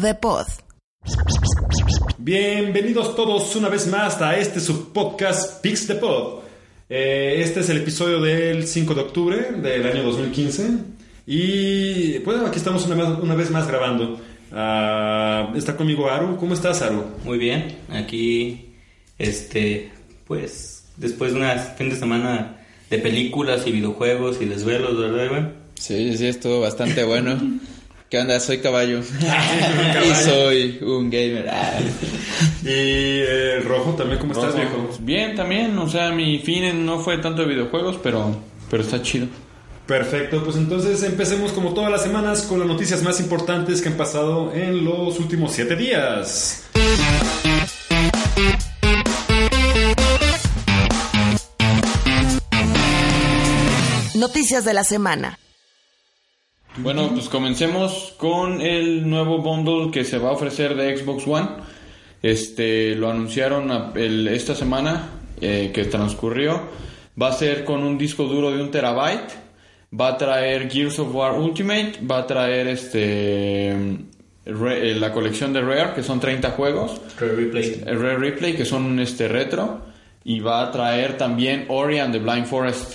the Pod. Bienvenidos todos una vez más a este subpodcast Pix the Pod. Eh, este es el episodio del 5 de octubre del año 2015. Y bueno, aquí estamos una, más- una vez más grabando. Ah, está conmigo Aru. ¿Cómo estás, Aru? Muy bien, aquí, este, pues, después de un fin de semana de películas y videojuegos y desvelos, ¿verdad, güey? Sí, sí, estuvo bastante bueno. ¿Qué onda? Soy caballo. caballo. y soy un gamer. Y eh, Rojo también. ¿Cómo estás, viejo? Bien, también, o sea, mi fin no fue tanto de videojuegos, pero, pero está chido. Perfecto, pues entonces empecemos como todas las semanas con las noticias más importantes que han pasado en los últimos 7 días. Noticias de la semana. Bueno, pues comencemos con el nuevo bundle que se va a ofrecer de Xbox One. Este, lo anunciaron el- esta semana eh, que transcurrió. Va a ser con un disco duro de un terabyte. Va a traer Gears of War Ultimate. Va a traer este re- eh, la colección de Rare, que son 30 juegos. Replay. el Rare Replay, que son este retro, y va a traer también Ori and the Blind Forest.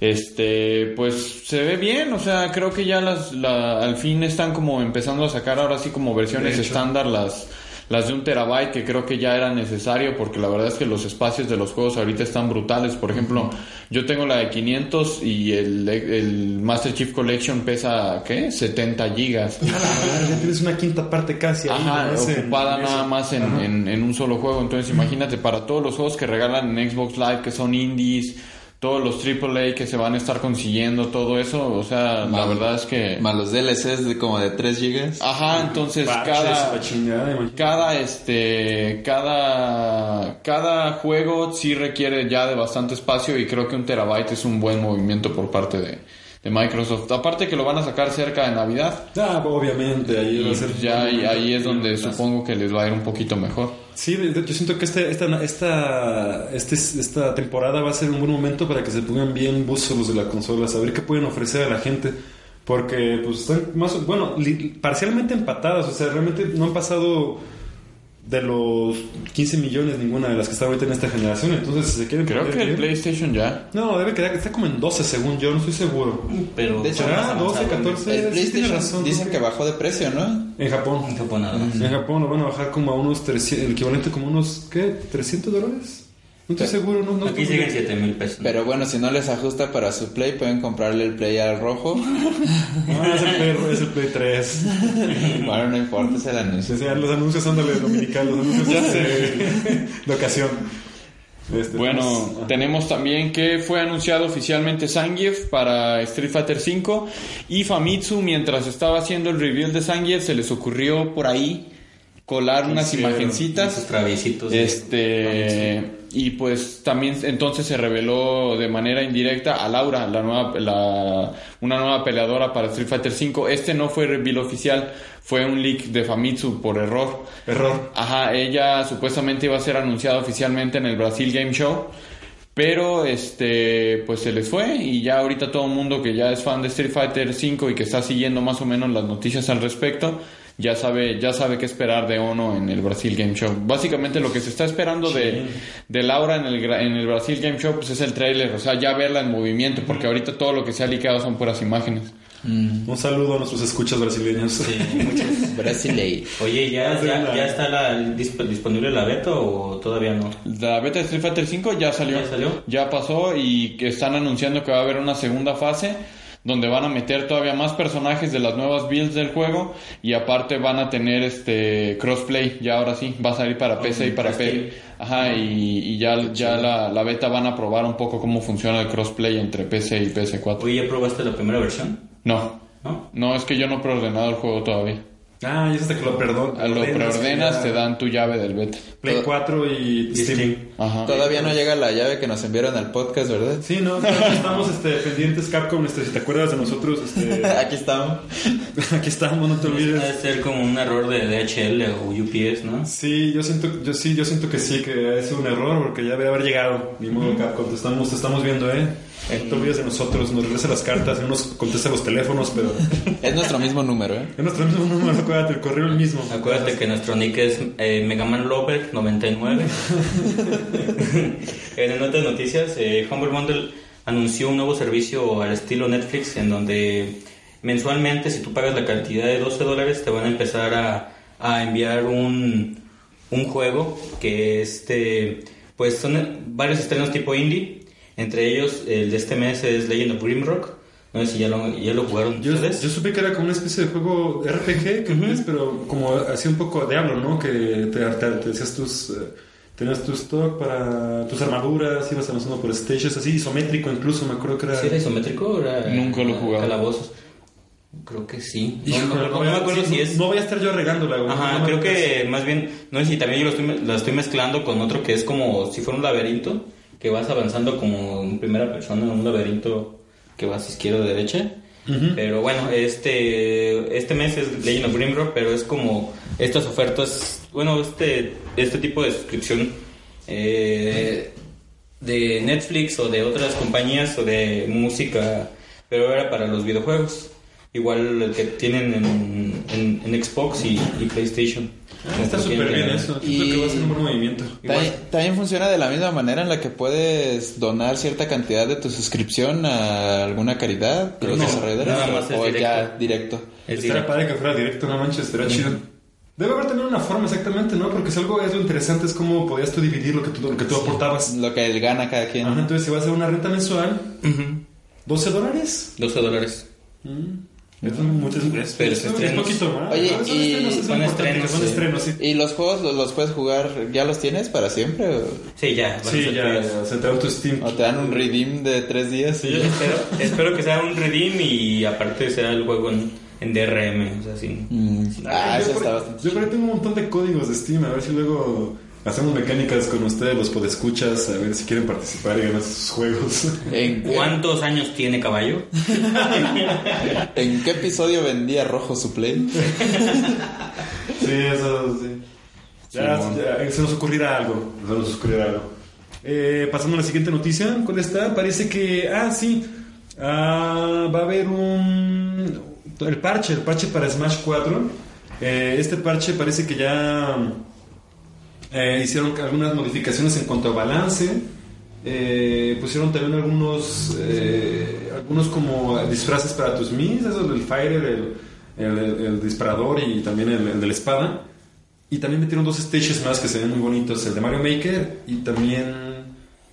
Este, pues se ve bien, o sea, creo que ya las, la- al fin están como empezando a sacar ahora sí como versiones estándar las, las de un terabyte, que creo que ya era necesario, porque la verdad es que los espacios de los juegos ahorita están brutales. Por ejemplo, yo tengo la de 500 y el, el Master Chief Collection pesa, ¿qué? 70 gigas. Ah, ya tienes una quinta parte casi ahí. Ajá, ocupada ese- nada más en, en- en un solo juego. Entonces, imagínate, para todos los juegos que regalan en Xbox Live, que son indies, todos los AAA que se van a estar consiguiendo, todo eso, o sea, la verdad es que... Más los DLCs de como de 3 gigas. Ajá, entonces cada... chingada. Cada este cada cada juego sí requiere ya de bastante espacio y creo que un terabyte es un buen movimiento por parte de, de Microsoft. Aparte que lo van a sacar cerca de Navidad Ah, obviamente, ahí y va a ser- ya ahí, ahí es donde supongo que les va a ir un poquito mejor. Sí, yo siento que este, esta, esta, este, esta temporada va a ser un buen momento para que se pongan bien buzos los de la consola, saber qué pueden ofrecer a la gente. Porque, pues, están más, bueno, parcialmente empatadas, o sea, realmente no han pasado de los 15 millones ninguna de las que están ahorita en esta generación. Entonces, si se quieren Creo que el bien- PlayStation ya. No, debe quedar, está como en 12 según yo, no estoy seguro. Pero De hecho, está ¿Será 12, avanzado, 14? El sí, PlayStation razón, dicen que que- bajó de precio, ¿no? En Japón. En Japón nada más. En Japón lo van a bajar como a unos 300, el equivalente como unos, ¿qué? ¿300 dólares? No estoy seguro, no, no Aquí siguen 7 mil pesos. Pero bueno, si no les ajusta para su Play, pueden comprarle el Play al rojo. No, es el Play, es el Play 3. bueno, no importa, es el anuncio. O sea, los anuncios son de dominical, los anuncios de, de ocasión. Este, Bueno, pues, tenemos también que fue anunciado oficialmente Zangief para Street Fighter V y Famitsu mientras estaba haciendo el reveal de Zangief se les ocurrió por ahí colar unas Esos imagencitas traviesitos. de- Este y pues también entonces se reveló de manera indirecta a Laura, la nueva la, una nueva peleadora para Street Fighter V. Este no fue reveal oficial, fue un leak de Famitsu por error. Error. Ajá, ella supuestamente iba a ser anunciada oficialmente en el Brasil Game Show. Pero este, pues se les fue y ya ahorita todo el mundo que ya es fan de Street Fighter V y que está siguiendo más o menos las noticias al respecto, ya sabe, ya sabe qué esperar de Ono en el Brasil Game Show. Básicamente lo que se está esperando de, de Laura en el, en el Brasil Game Show pues es el trailer, o sea, ya verla en movimiento, porque ahorita todo lo que se ha liqueado son puras imágenes. Un saludo a nuestros escuchas brasileños. Sí, muchos. Brasilei. Oye, ¿ya, ya, ya está la, disp- disponible la beta o todavía no? La beta de Street Fighter V ya salió. ¿Ya salió? Ya pasó y que están anunciando que va a haber una segunda fase donde van a meter todavía más personajes de las nuevas builds del juego y aparte van a tener este crossplay, ya ahora sí, va a salir para PC y para P. Ajá, y, y ya, ya la, la beta van a probar un poco cómo funciona el crossplay entre PC y PS4. Oye, ¿ya probaste la primera versión? No, ¿No? no, es que yo no he preordenado el juego todavía. Ah, y es hasta que lo perdón. A lo preordenas, te dan tu llave del beta. Play 4 y Y Steam. Steam. Ajá. Todavía no llega la llave que nos enviaron al podcast, ¿verdad? Sí, no, estamos, este, pendientes Capcom, este, si te acuerdas de nosotros, este, Aquí estamos. aquí estamos, no te Debe olvides. ser como un error de DHL o UPS, ¿no? Sí, yo siento, yo sí, yo siento que sí, que es un error porque ya debe haber llegado. Ni modo, Capcom, te estamos, te estamos viendo, ¿eh? No te olvides de nosotros, nos regresa las cartas, no nos contesta los teléfonos, pero Es nuestro mismo número, ¿eh? es nuestro mismo número, acuérdate, el correo es el mismo. Acuérdate que nuestro nick es eh, Megaman Lover 99. en otras noticias, eh, Humble Bundle anunció un nuevo servicio al estilo Netflix en donde mensualmente si tú pagas la cantidad de 12 dólares te van a empezar a, a enviar un, un juego que este pues son varios estrenos tipo indie entre ellos el de este mes es Legend of Grimrock no sé si ya lo, ya lo jugaron Yo, ustedes yo supe que era como una especie de juego RPG, que es, pero como hacía un poco Diablo, ¿no? Que te, te, te hacías tus... eh, tenías tu stock para tus armaduras, ibas avanzando por stages, así isométrico incluso, me acuerdo que era... ¿Sí era isométrico o era Nunca lo he jugado. calabozos? Creo que sí. No, no, no me acuerdo sí, si es. No voy a estar yo regándola, güey. Ajá, creo que más bien, no sé si también yo lo estoy, la estoy mezclando con otro que es como si fuera un laberinto, que vas avanzando como en primera persona en un laberinto que vas izquierda o derecha. Pero bueno, este este mes es Legend of Grimrock, pero es como estas ofertas, bueno, este este tipo de suscripción eh, de Netflix o de otras compañías o de música, pero era para los videojuegos. Igual el que tienen en, en, en Xbox y, y PlayStation. Está súper bien eso. Y- Siento que va a ser un buen movimiento. También, también funciona de la misma manera en la que puedes donar cierta cantidad de tu suscripción a alguna caridad de los No, desarrolladores nada más o, es o ya directo. Es Estaría directo. padre que fuera directo, no manches, estaría chido. Debe haber también una forma exactamente, ¿no? Porque si algo es lo interesante es cómo podías tú dividir lo que tú, lo que tú aportabas. Lo que él gana cada quien. Ajá, entonces si vas a hacer una renta mensual, Ujú. 12 dólares. 12 dólares. Es, mucho, es, Pero es- estrenos. poquito más. Oye, Son y- estrenos, son estrenos, Son sí. estrenos, sí. ¿Y los juegos los, los puedes jugar, ya los tienes para siempre? ¿O, Sí, ya. Sí, ya, ya, se te da tu Steam. o te dan un redeem de tres días? y Yo ya? espero, espero que sea un redeem y aparte sea el juego en, en DRM. O sea, sin, Mm, ah, yo, eso por, está bastante yo por ahí tengo un montón de códigos de Steam, a ver si luego hacemos mecánicas con ustedes, los podescuchas, a ver si quieren participar y ganar sus juegos. ¿En ¿Cuántos años tiene caballo? ¿En qué episodio vendía Rojo su Play? Sí, eso sí. Ya, ya, se nos ocurrirá algo. Se nos ocurrirá algo. Eh, pasando a la siguiente noticia, ¿cuál está? Parece que. Ah, sí. Ah, va a haber un. El parche, el parche para Smash 4. Eh, este parche parece que ya. Eh, hicieron algunas modificaciones en cuanto a balance. Eh, pusieron también algunos. eh, algunos como disfraces para tus Mis, eso del el, el, el- el disparador y también el, el de la espada. Y también metieron dos stages más que se ven muy bonitos, el de Mario Maker y también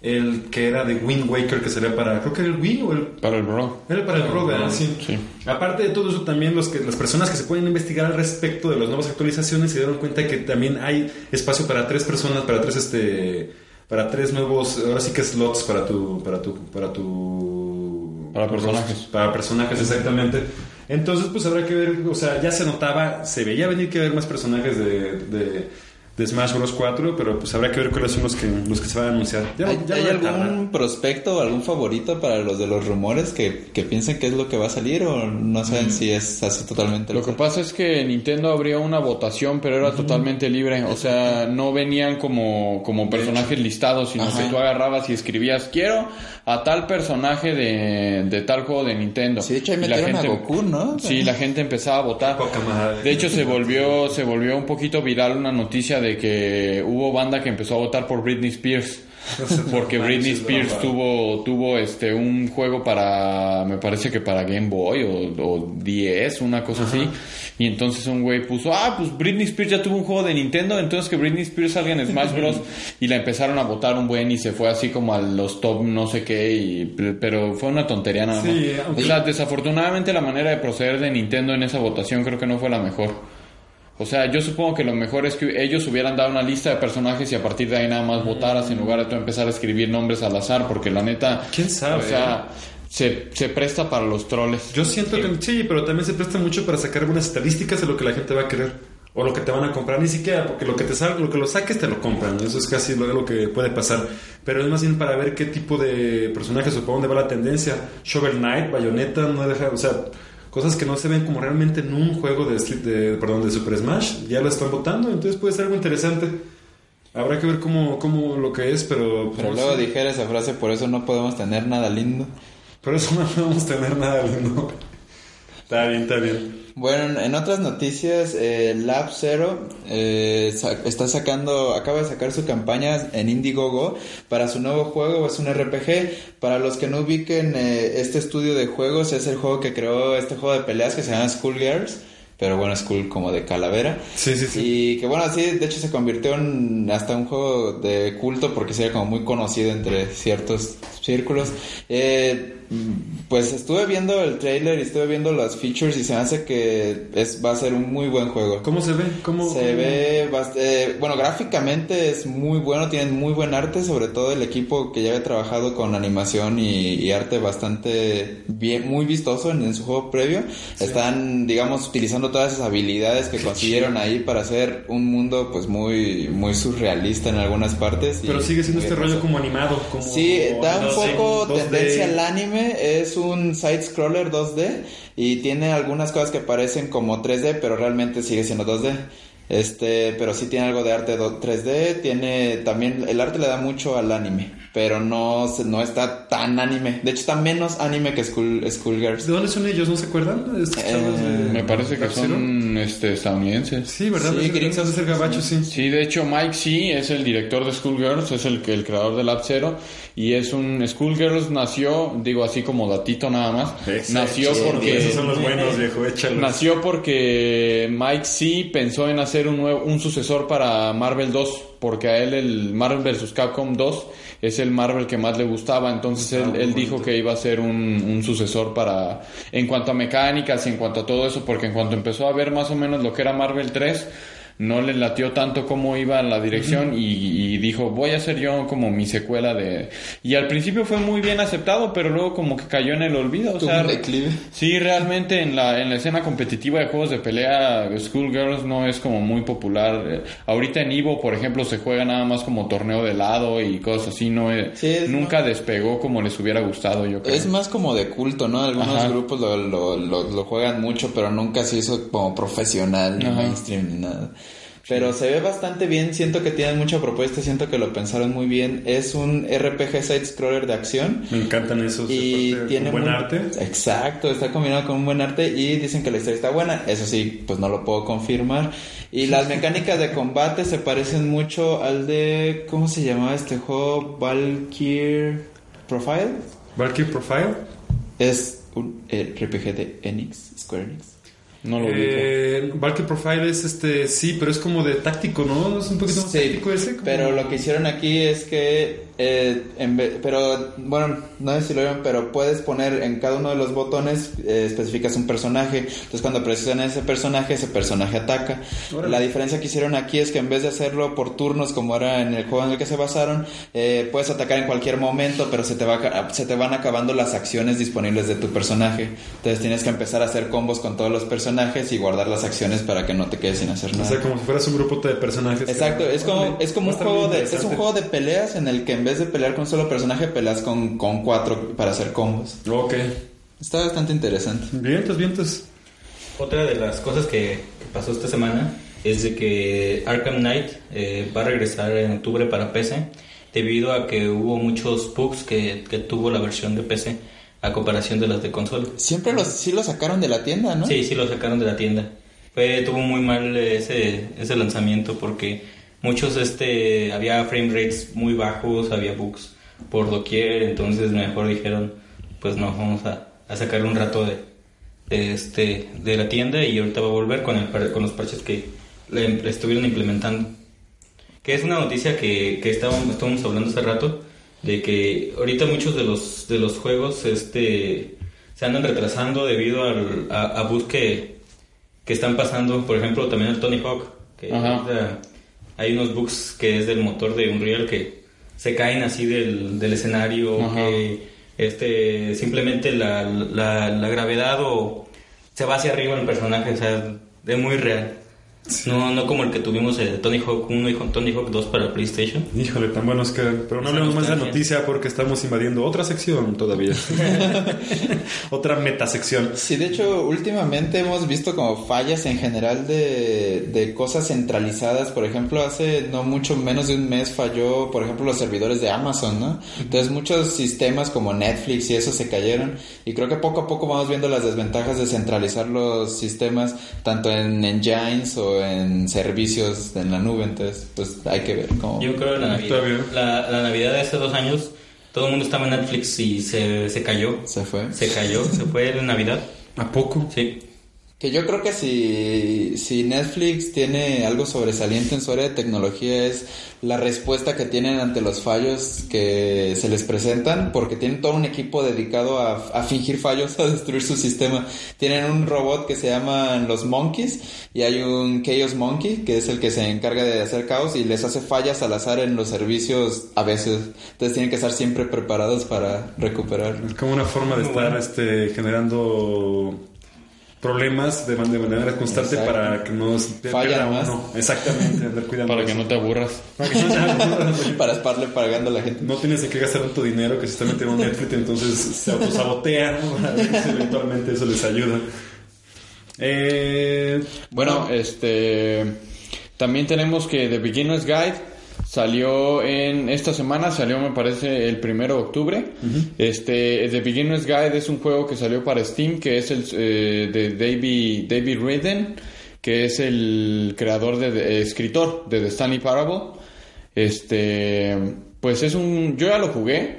el que era de Wind Waker que sería para, creo que era el Wii o el... Para el bro. Era para el Pro, ¿verdad? Sí. Sí. Aparte de todo eso, también los que, las personas que se pueden investigar al respecto de las nuevas actualizaciones se dieron cuenta que también hay espacio para tres personas, para tres este, para tres nuevos, ahora sí que slots para tu, para tu, para tu, Para personajes. para personajes exactamente. Entonces, pues habrá que ver, o sea, ya se notaba, se veía venir que haber más personajes de, de, de Smash Bros 4, pero pues habrá que ver cuáles son los que, los que se van a anunciar. Ya, ¿Hay, ya algún prospecto o algún favorito para los de los rumores que, que piensen que es lo que va a salir o no saben si es así totalmente? Lo que pasa es que Nintendo abrió una votación, pero era totalmente libre. O sea, no venían como, como personajes listados, sino Ajá. que tú agarrabas y escribías, quiero a tal personaje de, de tal juego de Nintendo. Sí, de hecho ahí la metieron a Goku, ¿no? Sí, la gente empezaba a votar. Poca madre. De hecho, se volvió, se volvió un poquito viral una noticia de que hubo banda que empezó a votar por Britney Spears. Porque Britney Spears tuvo, tuvo este un juego para, me parece que para Game Boy o, o 10, una cosa así. Y entonces un güey puso, ah, pues Britney Spears ya tuvo un juego de Nintendo, entonces que Britney Spears salga en Smash Bros. y la empezaron a votar un buen y se fue así como a los top no sé qué, y, pero fue una tontería nada más. Sí, aunque- O sea, desafortunadamente la manera de proceder de Nintendo en esa votación creo que no fue la mejor. O sea, yo supongo que lo mejor es que ellos hubieran dado una lista de personajes y a partir de ahí nada más votaras en lugar de tú empezar a escribir nombres al azar, porque la neta... ¿Quién sabe? O sea, se, se presta para los troles. Yo siento que sí, pero también se presta mucho para sacar algunas estadísticas de lo que la gente va a querer o lo que te van a comprar, ni siquiera porque lo que te salga, lo que lo saques te lo compran, eso es casi lo, lo que puede pasar, pero es más bien para ver qué tipo de personajes o para dónde va la tendencia. Shovel Knight, Bayonetta, no deja, o sea, cosas que no se ven como realmente en un juego de Street, de, perdón, de Super Smash, ya lo están votando, entonces puede ser algo interesante. Habrá que ver cómo, cómo lo que es, pero... Pero no luego sé. dijera esa frase, por eso no podemos tener nada lindo. Por eso no podemos tener nada lindo. Está bien, está bien. Bueno, en otras noticias, eh, Lab Zero eh, sa- está sacando, acaba de sacar su campaña en Indiegogo para su nuevo juego, es un RPG. Para los que no ubiquen eh, este estudio de juegos, es el juego que creó este juego de peleas que se llama Schoolgirls, pero bueno, School como de calavera. Sí, sí, sí. Y que bueno, sí, de hecho se convirtió en hasta un juego de culto porque sería como muy conocido entre ciertos círculos. Eh, pues estuve viendo el trailer y estuve viendo las features y se me hace que es, va a ser un muy buen juego. ¿Cómo se ve? ¿Cómo, Se cómo- ve, eh, bueno, gráficamente es muy bueno, tienen muy buen arte, sobre todo el equipo que ya había trabajado con animación y, y arte bastante bien, muy vistoso en, en su juego previo. Están, digamos, utilizando todas esas habilidades que consiguieron ahí para hacer un mundo pues muy, muy surrealista en algunas partes. Pero sigue siendo este rollo como animado. Como Sí, da un 2D, poco 2D. tendencia al anime, es un side-scroller 2D y tiene algunas cosas que parecen como 3D, pero realmente sigue siendo 2D. Este, pero sí tiene algo de arte do- 3D, tiene también el arte le da mucho al anime, pero no se- no está tan anime. De hecho está menos anime que School Schoolgirls. ¿De dónde son ellos? ¿No se acuerdan? Eh, de- Me parece que son este, estadounidenses. Sí, ¿verdad? Sí, Sí, gringos. de ser gabacho, sí. Sí, de hecho Mike C es el director de Schoolgirls, es el, que- el creador del Lab Zero y es un Schoolgirls nació, digo así como datito nada más, nació Esos son- porque Esos son los buenos, viejo, échalos. nació porque Mike C pensó en hacer un nuevo un sucesor para Marvel 2 porque a él el Marvel vs Capcom 2 es el Marvel que más le gustaba, entonces él, muy él dijo que iba a ser un, un sucesor para en cuanto a mecánicas y en cuanto a todo eso, porque en cuanto empezó a ver más o menos lo que era Marvel 3 no le latió tanto cómo iba la dirección y, y dijo voy a hacer yo como mi secuela de y al principio fue muy bien aceptado pero luego como que cayó en el olvido o sea sí realmente en la en la escena competitiva de juegos de pelea Schoolgirls no es como muy popular Eh, ahorita en Evo por ejemplo se juega nada más como torneo de helado y cosas así no es- Sí, es nunca despegó como les hubiera gustado yo creo Es más como de culto, ¿no? Algunos Ajá. grupos lo, lo, lo, lo juegan mucho, pero nunca se hizo como profesional, ni Ajá. mainstream, ni nada. Pero se ve bastante bien, siento que tienen mucha propuesta, siento que lo pensaron muy bien. Es un RPG side-scroller de acción. Me encantan esos. Y tiene con buen muy- arte. Exacto, está combinado con un buen arte y dicen que la historia está buena. Eso sí, pues no lo puedo confirmar. Y las mecánicas de combate se parecen mucho al de ¿cómo se llamaba este juego? Valkyrie Profile. Valkyrie Profile. Es un eh, RPG de Enix, Square Enix. No lo. Eh, Valkyrie Profile es este, sí, pero es como de táctico, ¿no? Es un poquito más Sí, táctico ese. como- pero lo que hicieron aquí es que, eh, en vez- pero bueno, no sé si lo vieron, pero puedes poner en cada uno de los botones, eh, especificas un personaje, entonces cuando presionan ese personaje, ese personaje ataca. Órale. La diferencia que hicieron aquí es que en vez de hacerlo por turnos como era en el juego en el que se basaron, eh, puedes atacar en cualquier momento, pero se te, va, se te van acabando las acciones disponibles de tu personaje. Entonces tienes que empezar a hacer combos con todos los personajes y guardar las acciones para que no te quedes sin hacer O nada. sea, como si fueras un grupo de personajes. Exacto, es como, es como un juego de, es un juego de peleas en el que en vez de pelear con un solo personaje, peleas con, con cuatro para hacer combos. Ok. Está bastante interesante. Vientos, vientos. Otra de las cosas que, que pasó esta semana es de que Arkham Knight eh, va a regresar en octubre para PC debido a que hubo muchos bugs que, que tuvo la versión de PC a comparación de las de consola. Siempre los, sí lo sacaron de la tienda, ¿no? Sí, sí lo sacaron de la tienda. Fue, tuvo muy mal ese, ese lanzamiento porque muchos, este, había frame rates muy bajos, había bugs por doquier, entonces mejor dijeron, pues no, vamos a, a sacar un rato de, de, este, de la tienda y ahorita va a volver con, el, con los parches que le, le estuvieron implementando. Que es una noticia que, que estábamos, estábamos hablando hace rato, de que ahorita muchos de los, de los juegos este, se andan retrasando debido al, a, a bugs que, que están pasando, por ejemplo, también el Tony Hawk, que Ajá. Hay unos bugs que es del motor de Unreal que se caen así del, del escenario, Ajá. que este, simplemente la, la, la gravedad o se va hacia arriba el personaje, o sea, es muy real. No, no como el que tuvimos el Tony Hawk 1 y Tony Hawk 2 para PlayStation. Híjole, tan buenos que... Pero no hablemos más de noticia porque estamos invadiendo otra sección todavía. otra metasección. Sí, de hecho, últimamente hemos visto como fallas en general de, de cosas centralizadas. Por ejemplo, hace no mucho menos de un mes falló, por ejemplo, los servidores de Amazon, ¿no? Entonces muchos sistemas como Netflix y eso se cayeron. Y creo que poco a poco vamos viendo las desventajas de centralizar los sistemas tanto en engines o en servicios en la nube. Entonces, pues hay que ver cómo... Yo creo la Navidad, la, la Navidad de hace dos años, todo el mundo estaba en Netflix y se, se cayó. Se fue. Se cayó, se fue la Navidad. ¿A poco? Sí. Que yo creo que si, si Netflix tiene algo sobresaliente en su área de tecnología es la respuesta que tienen ante los fallos que se les presentan, porque tienen todo un equipo dedicado a, a fingir fallos, a destruir su sistema. Tienen un robot que se llaman los Monkeys y hay un Chaos Monkey que es el que se encarga de hacer caos y les hace fallas al azar en los servicios a veces. Entonces tienen que estar siempre preparados para recuperar. Es como una forma de estar bueno. este, generando problemas de, de manera constante Exacto. para que no se Falla pierda más. uno. Exactamente, andar cuidando Para que eso. no te aburras. Para que no te- para estarle pagando a la gente. No tienes en qué gastar tanto dinero que si están metiendo en Netflix, entonces se autosabotean. ¿no? A ver si eventualmente eso les ayuda. Eh, Bueno, este también tenemos que The Beginner's Guide salió en esta semana, salió me parece el primero de octubre. Este The Beginner's Guide es un juego que salió para Steam, que es el eh, de David David Redden, que es el creador de, de- escritor de The Stanley Parable. Este, pues es un yo ya lo jugué,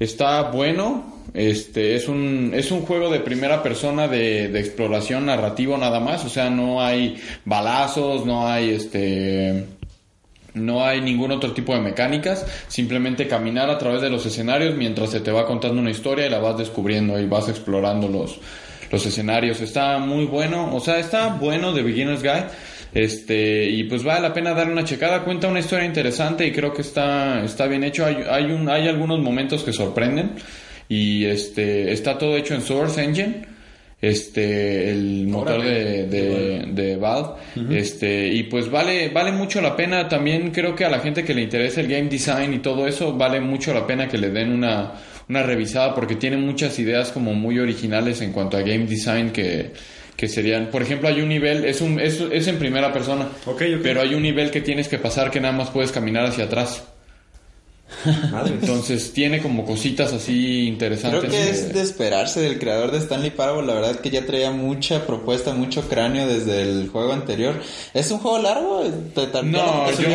está bueno. Este es un es un juego de primera persona de, de exploración narrativo nada más, o sea, no hay balazos, no hay este no hay ningún otro tipo de mecánicas, simplemente caminar a través de los escenarios mientras se te va contando una historia y la vas descubriendo y vas explorando los, los escenarios. Está muy bueno, o sea, está bueno de Beginner's Guide. Este, y pues vale la pena darle una checada, cuenta una historia interesante y creo que está, está bien hecho. Hay, hay, un, hay algunos momentos que sorprenden y este, está todo hecho en Source Engine este el motor de, de, de Valve este y pues vale vale mucho la pena también creo que a la gente que le interesa el game design y todo eso vale mucho la pena que le den una una revisada porque tiene muchas ideas como muy originales en cuanto a game design que que serían, por ejemplo, hay un nivel, es, un, es, es en primera persona, Ok, ok. pero hay un nivel que tienes que pasar que nada más puedes caminar hacia atrás. madre. Entonces tiene como cositas así interesantes. Creo que es de esperarse del creador de Stanley Parable. La verdad que ya traía mucha propuesta, mucho cráneo desde el juego anterior. ¿Es un juego largo? ¿Te? No, yo,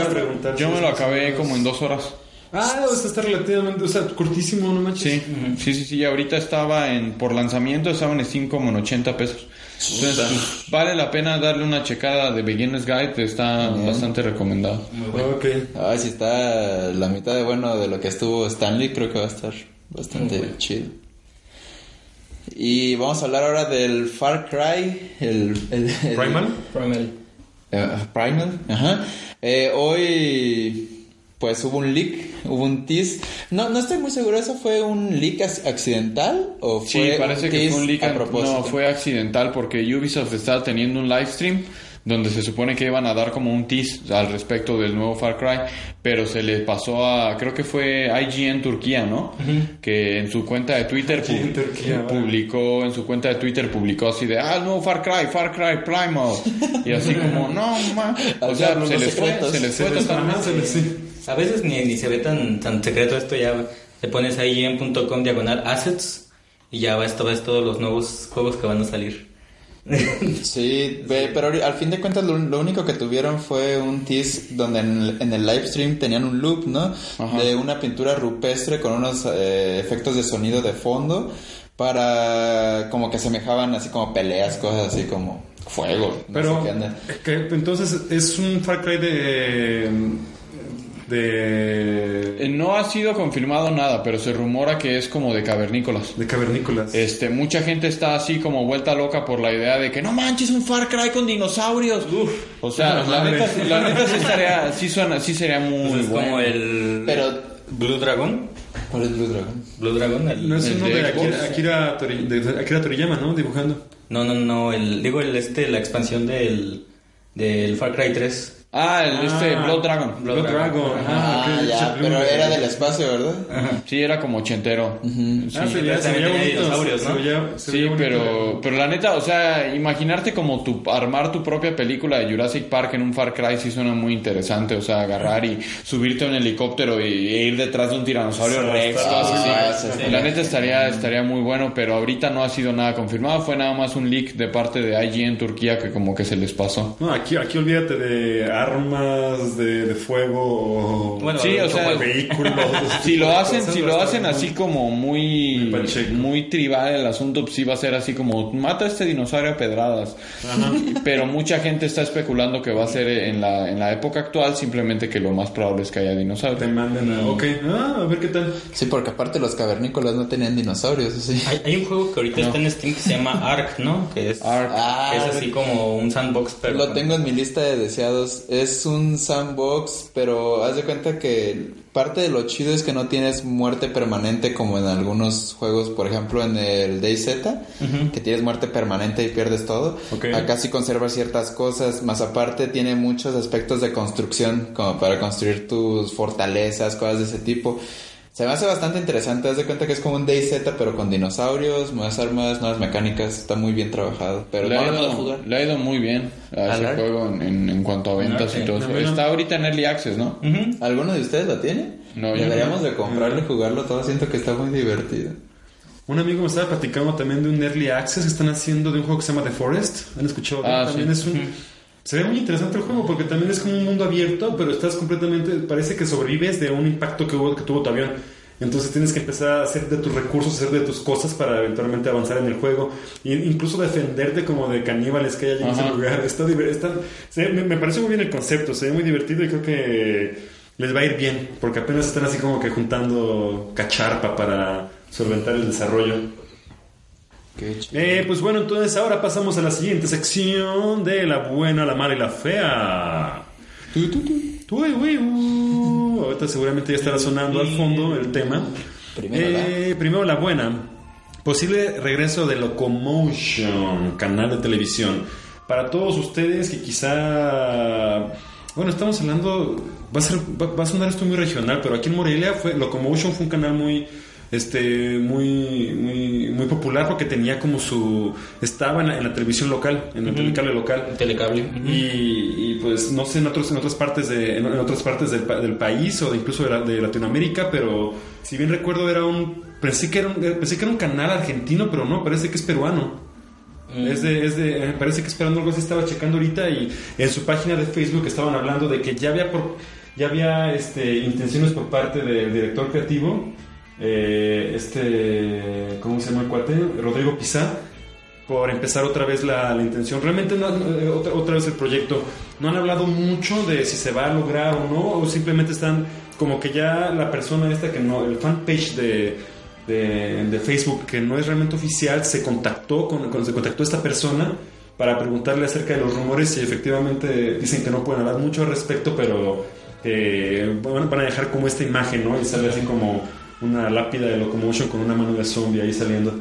yo si me lo acabé como en dos horas. Ah, o sea, está relativamente, o sea, cortísimo, no manches. Sí, sí, sí, sí. Ahorita estaba en, por lanzamiento estaba en Steam como en 80 pesos. Entonces, pues, vale la pena darle una checada de Beginner's Guide, está bastante recomendado. Ok. Ay, si está la mitad de bueno de lo que estuvo Stanley, creo que va a estar bastante chido. Y vamos a hablar ahora del Far Cry, el, el- el- ¿Primal? Primal. Eh, Primal, ajá. Eh, hoy, pues hubo un leak, hubo un tease. No, no estoy muy seguro, ¿eso fue un leak ac- accidental o fue Sí, parece que tease fue un leak a propósito? No, fue accidental porque Ubisoft estaba teniendo un live stream donde se supone que iban a dar como un tease al respecto del nuevo Far Cry, pero se le pasó a, creo que fue IGN Turquía, ¿no? Que en su cuenta de Twitter Turquía, publicó, en su cuenta de Twitter publicó así de, ah, el nuevo Far Cry, Far Cry Primal. Y así como, no, ma. O sea, se les fue, se les fue totalmente. A veces ni, ni se ve tan, tan secreto esto ya. Le pones ahí en .com diagonal assets y ya ves, ves todos los nuevos juegos que van a salir. Sí, ve, pero al fin de cuentas lo, lo único que tuvieron fue un tease donde en el, en el live stream tenían un loop, ¿no? Ajá. De una pintura rupestre con unos eh, efectos de sonido de fondo para como que semejaban así como peleas, cosas así como fuego. no Pero, sé qué anda. que, entonces, es un Far Cry de. De. Eh, No ha sido confirmado nada, pero se rumora que es como de cavernícolas. de cavernícolas. Este, mucha gente está así como vuelta loca por la idea de que no manches un Far Cry con dinosaurios. o sea, la neta, la neta sí estaría, sí suena, sí sería muy Pues es bueno. como el Pero- Blue Dragon. ¿Cuál es Blue Dragon? Blue Dragon, el- no es el uno de. Akira, Akira, Tori- de Akira Toriyama, ¿no? Dibujando. No, no, no, el, digo el este, la expansión del del Far Cry 3. Ah, el, este Ah. Blood Dragon. Blood Dragon. Ah, ya, pero era del espacio, ¿verdad? Sí, era como ochentero. Ah, se veía, se también veía tenía bonito. dinosaurios, se ¿no? veía- se Sí, pero, pero la neta, o sea, imaginarte como tu, armar tu propia película de Jurassic Park en un Far Cry sí suena muy interesante, o sea, agarrar y subirte a un helicóptero y, e ir detrás de un tiranosaurio Sí, Rex, está- cosas así. ah, sí, sí. La neta estaría, estaría muy bueno, pero ahorita no ha sido nada confirmado, fue nada más un leak de parte de IG en Turquía que como que se les pasó. No, aquí, aquí olvídate de armas, de, de fuego o Bueno, Sí, o sea, vehículos. Si lo hacen, si lo hacen así como muy, Muy tribal el asunto, pues sí va a ser así como mata a este dinosaurio a pedradas. Pero mucha gente está especulando que va a ser en la, en la época actual, simplemente que lo más probable es que haya Te dinosaurios. manden a... Ok, ah, a ver qué tal. Sí, porque aparte los cavernícolas no tenían dinosaurios. Hay, hay un juego que ahorita está en Steam que se llama Ark, ¿no? Que es, Ark. Ah, que es así como un sandbox, pero... Lo tengo en mi lista de deseados. Es un sandbox, pero haz de cuenta que parte de lo chido es que no tienes muerte permanente como en algunos juegos, por ejemplo en el DayZ, que tienes muerte permanente y pierdes todo. Acá sí conservas ciertas cosas, más aparte tiene muchos aspectos de construcción, como para construir tus fortalezas, cosas de ese tipo. Se me hace bastante interesante, haz de cuenta que es como un DayZ pero con dinosaurios, nuevas armas, nuevas mecánicas, está muy bien trabajado, pero Le no ha, ido, jugar. le ha ido muy bien a ese juego en, en- en cuanto a ventas y todo eso. No, no. Está ahorita en Early Access, ¿no? Ujú. ¿Alguno de ustedes lo tiene? No, Deberíamos no. de comprarlo y jugarlo todo. Siento que está muy divertido. Un amigo me estaba platicando también de un Early Access que están haciendo de un juego que se llama The Forest. ¿Han escuchado? Ah, también sí. es un... Se ve muy interesante el juego porque también es como un mundo abierto, pero estás completamente... Parece que sobrevives de un impacto que, hubo, que tuvo tu avión. Entonces tienes que empezar a hacer de tus recursos, hacer de tus cosas para eventualmente avanzar en el juego. E incluso defenderte como de caníbales que hay allí en ese lugar. Está, está- se ve- me, me parece muy bien el concepto, se ve muy divertido y creo que les va a ir bien. Porque apenas están así como que juntando cacharpa para solventar el desarrollo. Eh, pues bueno, entonces ahora pasamos a la siguiente sección de la buena, la mala y la fea. Uh. Ahorita seguramente ya estará sonando al fondo el tema. Primero Eh, primero la buena. Posible regreso de Locomotion, canal de televisión. Para todos ustedes que quizá... Bueno, estamos hablando... Va a, ser, va, va a sonar esto muy regional, pero aquí en Morelia fue, Locomotion fue un canal muy... Este, muy, muy, muy popular porque tenía como su. Estaba en la, en la televisión local, en el telecable local. Telecable. ujú. Y, y, pues no sé en otros en otras partes de en, otras partes del, del país o incluso de, la- de Latinoamérica pero si bien recuerdo era un pensé que era un, pensé que era un canal argentino pero no parece que es peruano es de, es de parece que es peruano algo así estaba checando ahorita y en su página de Facebook estaban hablando de que ya había por, ya había este intenciones por parte del director creativo eh, este cómo se llama el cuate Rodrigo Pizá por empezar otra vez la, la intención. Realmente no- eh, otra, otra vez el proyecto. No han hablado mucho de si se va a lograr o no, o simplemente están como que ya la persona esta que no, el fanpage de, de, de Facebook que no es realmente oficial, se contactó con, con- se contactó esta persona para preguntarle acerca de los rumores y efectivamente dicen que no pueden hablar mucho al respecto, pero eh, van a dejar como esta imagen, ¿no? Y sale así como una lápida de Locomotion con una mano de zombie ahí saliendo.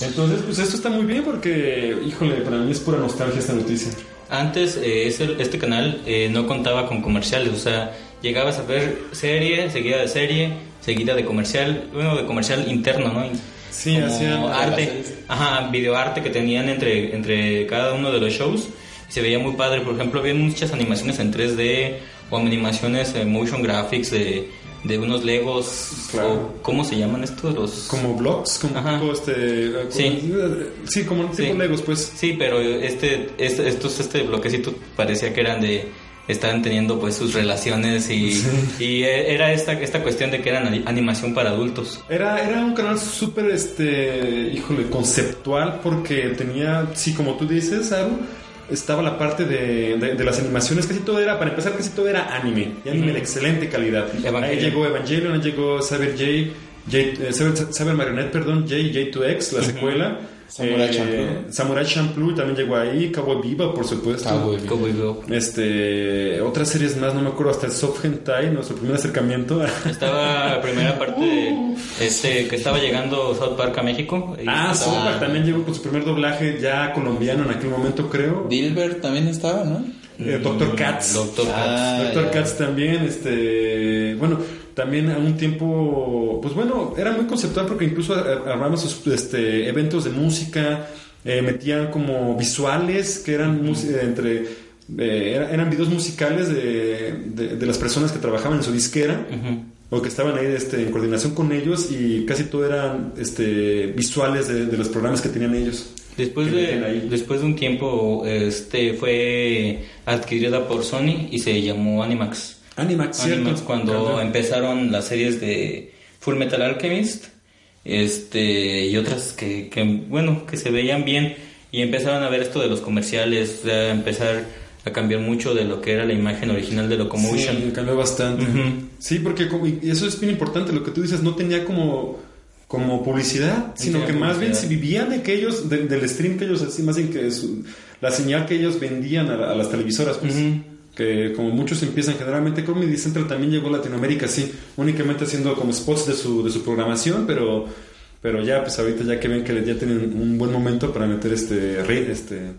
Entonces, pues esto está muy bien porque, híjole, para mí es pura nostalgia esta noticia. Antes eh, ese- este canal eh, no contaba con comerciales, o sea, llegabas a ver serie, seguida de serie, seguida de comercial, bueno, de comercial interno, ¿no? Sí, hacían- arte, ajá, videoarte que tenían entre, entre cada uno de los shows y se veía muy padre, por ejemplo, había muchas animaciones en 3D o animaciones en motion graphics de, de unos Legos, Claro. o ¿cómo se llaman estos? Los... Como blogs, como Ajá. tipo este... eh, Sí. como- sí, como tipo Sí. Legos, pues. Sí, pero este, este, estos, este bloquecito parecía que eran de estaban teniendo pues sus relaciones y, y era esta, esta cuestión de que eran ani- animación para adultos. Era, era un canal súper, este, híjole, conceptual porque tenía, sí, como tú dices, Aru, estaba la parte de, de- de las animaciones, casi todo era, para empezar, casi todo era anime, y anime de excelente calidad. Evangelion. Ahí llegó Evangelion, ahí llegó Cyber J, J eh, Cyber, Cyber Marionette, perdón, J, J2X, la secuela. Samurai Eh, Champloo. Samurai Champloo también llegó ahí, Cowboy Viva, por supuesto. Cowboy Bebop. Este, otras series más, no me acuerdo, hasta el Soft Hentai, nuestro primer acercamiento. Estaba la primera parte de este que estaba llegando South Park a México. y Ah, estaba- South Park también llegó con su primer doblaje ya colombiano en aquel momento, creo. Dilbert también estaba, ¿no? eh, Doctor Katz. Doctor Katz. Ah, Doctor ya. Katz también, este, bueno, también a un tiempo, pues bueno, era muy conceptual porque incluso ar- armaban sus este, eventos de música, eh, metían como visuales que eran eh, entre, eh, era- eran videos musicales de, de- de las personas que trabajaban en su disquera o que estaban ahí este, en coordinación con ellos y casi todo eran este, visuales de, de los programas que tenían ellos. Después de, después de un tiempo, este fue adquirida por Sony y se llamó Animax. Animax, ¿cierto? Animax cuando empezaron las series de Full Metal Alchemist este y otras que, que, bueno que se veían bien y empezaron a ver esto de los comerciales a empezar a cambiar mucho de lo que era la imagen original de Locomotion Sí, cambió bastante. Sí, porque y eso es bien importante, lo que tú dices, no tenía como, como publicidad, sino que más bien si vivían de que ellos, de- del stream que ellos hacían, más bien que su- la señal que ellos vendían a, a las televisoras, pues. Que como muchos empiezan generalmente, Comedy Central también llegó a Latinoamérica, sí, únicamente haciendo como spots de su, de su programación, pero, pero ya, pues ahorita ya que ven que ya tienen un buen momento para meter este, este,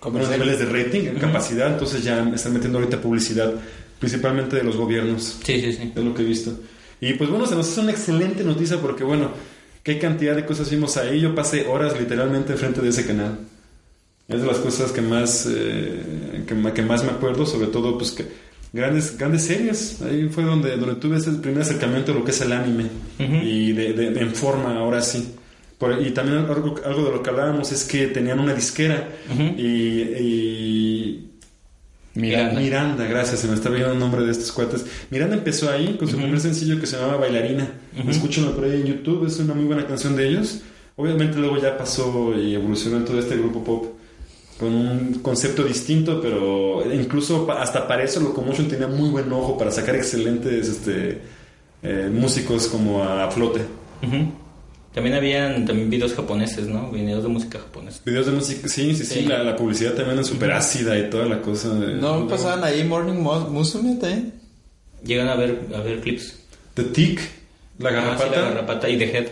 Comercial. niveles de rating, capacidad, entonces ya están metiendo ahorita publicidad, principalmente de los gobiernos. sí sí sí Es lo que he visto. Y pues bueno, se nos hace una excelente noticia porque bueno, qué cantidad de cosas vimos ahí. Yo pasé horas literalmente enfrente de ese canal. Es de las cosas que más, eh, que, más me acuerdo, sobre todo pues que grandes, grandes series. Ahí fue donde, donde tuve ese primer acercamiento a lo que es el anime. Y de, de- de- en forma, ahora sí. Por- y también algo, algo de lo que hablábamos es que tenían una disquera Ujú. y, y Miranda. Miranda, gracias, se me está viendo el nombre de estos cuates. Miranda empezó ahí con su primer sencillo que se llamaba Bailarina. Escúchenlo por ahí en YouTube, es una muy buena canción de ellos. Obviamente luego ya pasó y evolucionó en todo este grupo pop con un concepto distinto, pero incluso hasta para eso Locomotion tenía muy buen ojo para sacar excelentes este, eh, músicos como a, flote. También habían también videos japoneses no videos de música japonesa Videos de música, sí, sí, sí, Sí. La, la publicidad también es súper ácida y toda la cosa. de- ¿No pasaban ahí Morning Mu- Musume también? llegan a ver a ver clips The Tick, La Ah, sí, Garrapata. la garrapata y The Head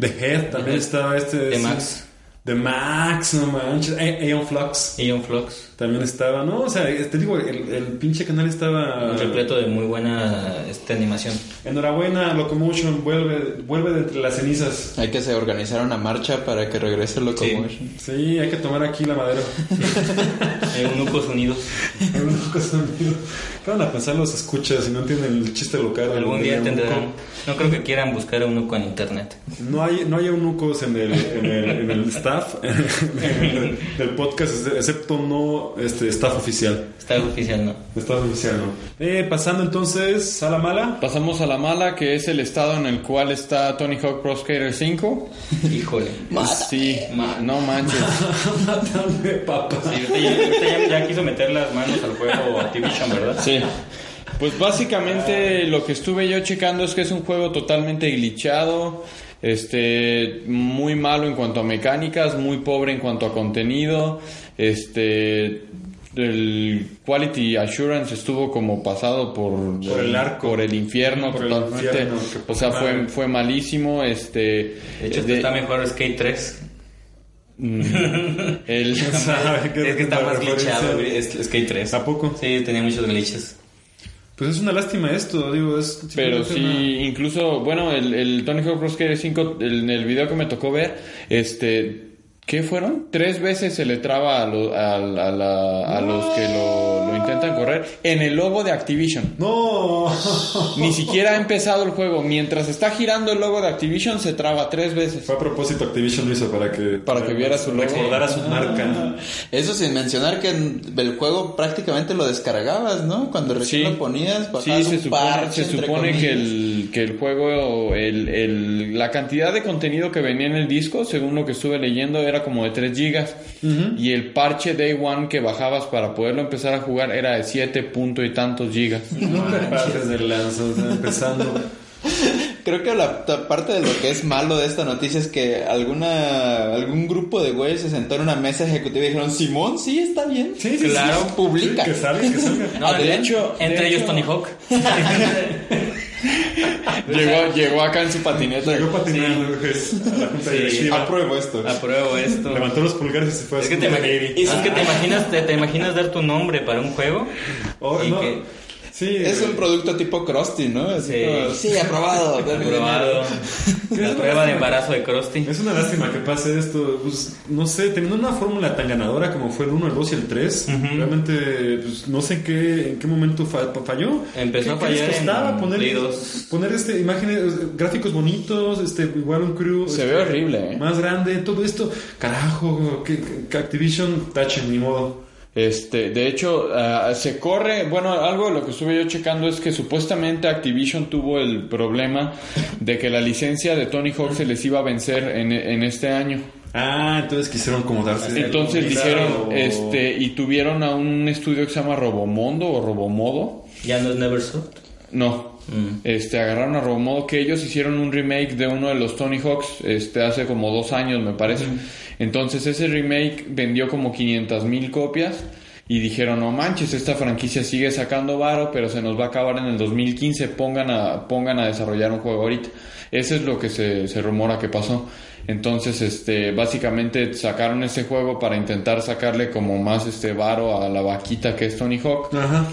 The Head también Head. estaba este. The sí. Max. The Max, no manches. A- Aeon Flux Ion Flux también estaba. No, o sea, te digo, el, el pinche canal estaba. repleto de muy buena este, animación Enhorabuena, Locomotion, vuelve, vuelve de entre las cenizas. Hay que se organizar una marcha para que regrese Locomotion. Sí, hay que tomar aquí la madera. Eunucos Unidos ¿Qué van a pensar los escuchas si no entienden el chiste local? algún día eunuco? tendrán no creo que quieran buscar a eunuco en internet No hay, no hay eunucos en el, en el, en el staff del podcast, excepto no este, staff oficial. está oficial no Staff oficial, ¿no? Eh, pasando entonces a la mala. Pasamos a la mala, que es el estado en el cual está Tony Hawk Pro Skater 5. híjole Sí, Ma- no manches. Mátame, papá. Sí, ahorita ya, ahorita ya- ya quiso meter las manos al juego Activision, ¿verdad? Sí. Pues básicamente lo que estuve yo checando es que es un juego totalmente glitchado, este, muy malo en cuanto a mecánicas, muy pobre en cuanto a contenido, este, el quality assurance estuvo como pasado por, Por el arco. por el infierno Por el totalmente, infierno, o sea fue fue malísimo, este, De hecho, de- está mejor Skate 3. el, ¿Sabe qué- es que está más glitchado Skate 3. ¿A poco? Sí, tenía muchos glitches. Pues es una lástima esto, digo, es... Pero sí, una- incluso, bueno, el, el Tony Hawk Pro Skater 5, el- en el video que me tocó ver, este, ¿qué fueron? Tres veces se le traba a, lo- a- a la- a los que lo, lo intentan correr en el logo de Activision. ¡No! Ni siquiera ha empezado el juego. Mientras está girando el logo de Activision, se traba tres veces. Fue a propósito Activision lo hizo para que... Para que viera su logo. Recordara su marca. Eso sin mencionar que el juego prácticamente lo descargabas, ¿no? Cuando recién Sí. lo ponías, Sí, se supone, parche, se supone que, el, que el juego, el, el- la cantidad de contenido que venía en el disco, según lo que estuve leyendo, era como de 3 gigas. Y el parche Day One que bajabas para poderlo empezar a jugar era de 7 punto y tantos gigas. No de lanza, o sea, empezando. Creo que la parte de lo que es malo de esta noticia es que alguna algún grupo de güeyes se sentó en una mesa ejecutiva y dijeron, Simón, sí, está bien. Sí, sí, Claro, sí. publica. Sí, que salga, que salga. No, de de hecho- entre de ellos hecho- Tony Hawk. llegó, llegó acá en su patineta. Llegó patinando güey, Sí. directiva. Apruebo esto. Apruebo esto. Levantó los pulgares y se fue a Es que su te, es que te imaginas te, te imaginas dar tu nombre para un juego Oh, y no. que Sí, Es un producto tipo Krusty, ¿no? Así Sí. como, sí, aprobado. aprobado dinero". la prueba de embarazo de Krusty. Es una lástima que pase esto. Pues, no sé, teniendo una fórmula tan ganadora como fue el 1, el 2 y el 3, realmente pues, no sé en qué, en qué momento fa- falló. Empezó ¿Qué- a qué les fallar costaba en poner, Play 2. poner este, imágenes, gráficos bonitos, este, igual un crew. Se este, ve horrible, ¿eh? Más grande, todo esto. Carajo, que, que Activision tachen, ni modo. Este, de hecho, ah, se corre, bueno, algo de lo que estuve yo checando es que supuestamente Activision tuvo el problema de que la licencia de Tony Hawk se les iba a vencer en, en este año. Ah, entonces quisieron como darse. Entonces dijeron, o- este, y tuvieron a un estudio que se llama Robomondo o Robomodo. Ya no es Neversoft. No. Mm. Este, agarraron a Robomodo que ellos hicieron un remake de uno de los Tony Hawks, este, hace como dos años me parece. Entonces ese remake vendió como 500 mil copias y dijeron, no manches, esta franquicia sigue sacando varo, pero se nos va a acabar en el 2015, pongan a, pongan a desarrollar un juego ahorita. Eso es lo que se, se rumora que pasó. Entonces, este, básicamente sacaron ese juego para intentar sacarle como más este varo a la vaquita que es Tony Hawk. Ajá.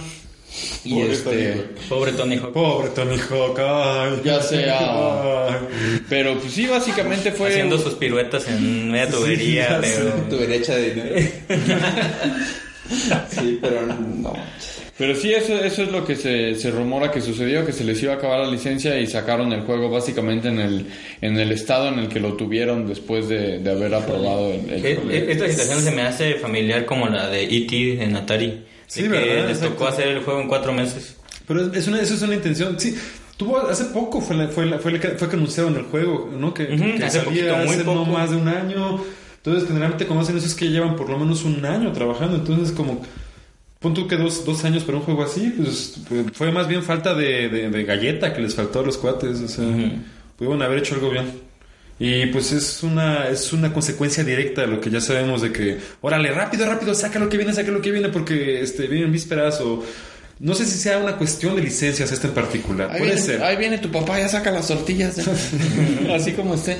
Y Pobre este, Tony. Pobre Tony Hawk. Pobre Tony Hawk, ay. Ya sea- Ay. pero pues sí, básicamente fue Haciendo sus piruetas en media Sí, tubería, ya pero... Tu derecha de dinero. sí, pero no. Pero sí, eso, eso es lo que se, se rumora que sucedió, que se les iba a acabar la licencia y sacaron el juego básicamente en el, en el estado en el que lo tuvieron después de, de haber aprobado el, el juego. eh, Esta situación se me hace familiar como la de E.T. en Atari. Sí, que ¿verdad? les tocó hacer el juego en cuatro meses. Pero es una, eso es una intención. Sí, tuvo hace poco fue la- fue la- fue, la fue que anunciaron el juego, ¿no? Que, Ujú, que hace salía poquito, muy hace no poco. más de un año. Entonces, generalmente eso es que llevan por lo menos un año trabajando. Entonces, como punto que dos, dos años para un juego así, pues fue más bien falta de, de- de galleta que les faltó a los cuates. O sea, pudieron haber hecho algo bien. Y pues es una, es una consecuencia directa de lo que ya sabemos de que, órale, rápido, rápido, saca lo que viene, saca lo que viene, porque este, vienen vísperas o... No sé si sea una cuestión de licencias esta en particular. Ahí Puede viene, ser. ahí viene tu papá, ya saca las tortillas. Así como estén.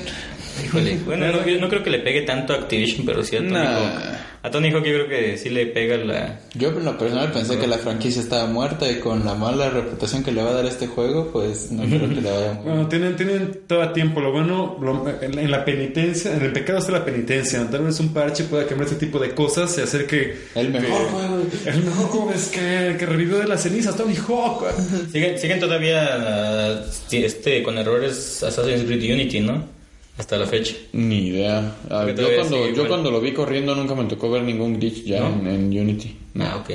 Híjole. Bueno, no, yo no creo que le pegue tanto a Activision, pero sí a Tony Nah. Hawk. A Tony Hawk yo creo que sí le pega la... Yo en lo personal pensé que la franquicia estaba muerta y con la mala reputación que le va a dar este juego, pues no creo que le vaya muy Bueno, tienen, tienen todo el tiempo. Lo bueno, lo- en, en la penitencia, en el pecado está la penitencia. Tal vez un parche pueda cambiar este tipo de cosas y hacer que... El mejor juego. El mejor juego es que, que revivió de las cenizas Tony Hawk. Siguen, siguen todavía ah, este, con errores Assassin's Creed Unity, ¿no? Hasta la fecha. Ni idea. Ah, yo, cuando, yo cuando lo vi corriendo nunca me tocó ver ningún glitch ya ¿No? en, en Unity. No. Ah, ok.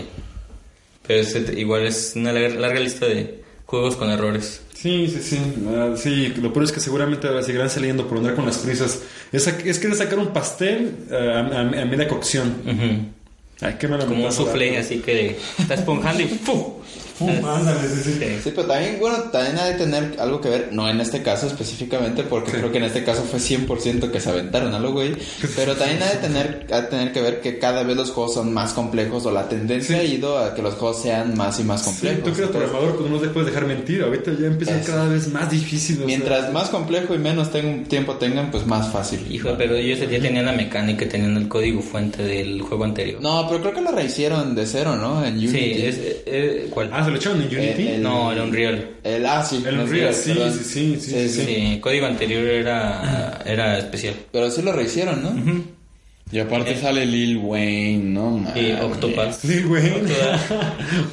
Pero es, igual es una larga, larga lista de juegos con errores. Sí, sí, sí. Ah, sí, lo peor es que seguramente seguirán saliendo por andar con las prisas. Es, es querer sacar un pastel ah, a, a- a media cocción. Ujú. Ay, qué mala Como un soufflé, así que está esponjando y ¡pum! Pum, ándale, sí, sí. Sí. Sí, pero también, bueno, también ha de tener algo que ver, no en este caso específicamente, porque creo que en este caso fue 100% que se aventaron a lo güey, pero también ha de tener, ha de tener que ver que cada vez los juegos son más complejos o la tendencia ha ido a que los juegos sean más y más Sí, complejos. tú que eres programador, pues no te puedes dejar mentir. Ahorita ya empieza Eso. cada vez más difícil. o sea. Mientras más complejo y menos ten- tiempo tengan, pues más fácil. Hijo, pero ellos ya tenían la mecánica, tenían el código fuente del juego anterior. No, pero creo que lo rehicieron de cero, ¿no? En Unity. sí, es, eh, eh, ¿cuál? Ah, ¿se lo echaron en Unity? Eh, el- No, el Unreal. El, ah, sí. El Unreal, sí, sí, sí, sí, sí, sí, Sí, el código anterior era, era especial. Pero sí lo rehicieron, ¿no? Y aparte Eh. sale Lil Wayne, ¿no? Y. Octopath. Sí, güey.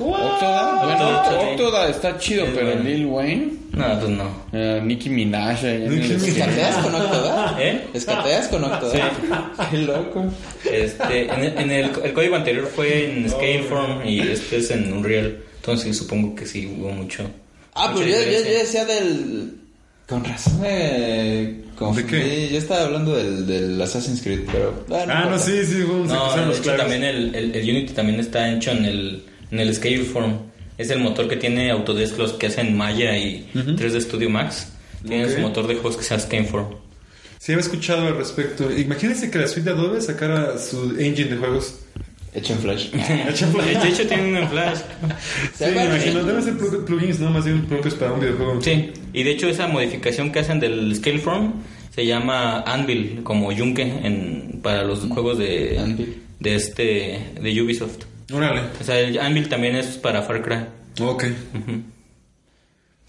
Octoda, bueno, Octoda. Octoda está chido, Sí, pero bueno. Lil Wayne, No, pues no. eh, Nicki Minaj, Nicki el-. ¿Escateas con Octodad? ¿Eh? ¿Escateas con Octodad? Qué loco. Este, en, el, en el, el código anterior fue en Scaleform y este es en Unreal. Entonces supongo que sí hubo mucho. Ah, mucha pues yo, yo, yo diferencia. decía del... Con razón me confundí. qué? Yo estaba hablando del, del Assassin's Creed, pero... Ah, no, importa. sí, sí, vamos a No, de los hecho también el, el, el Unity también está hecho en el, en el Scaleform. Es el motor que tiene Autodesk los que hacen Maya y 3D Studio Max. Tienen Ok. su motor de juegos que se llama Scanform. Sí, había escuchado al respecto. Imagínense que la suite de Adobe sacara su engine de juegos. Hecho en Flash. De hecho, tienen un Flash. Sí, me imagino. Deben ser plug- plugins, ¿no? Más bien propios para un videojuego. Sí, y de hecho esa modificación que hacen del Scaleform se llama Anvil, como Yunque en, para los juegos de, Anvil. de este de Ubisoft. Órale. O sea, el Anvil también es para Far Cry. Ok. Ujú.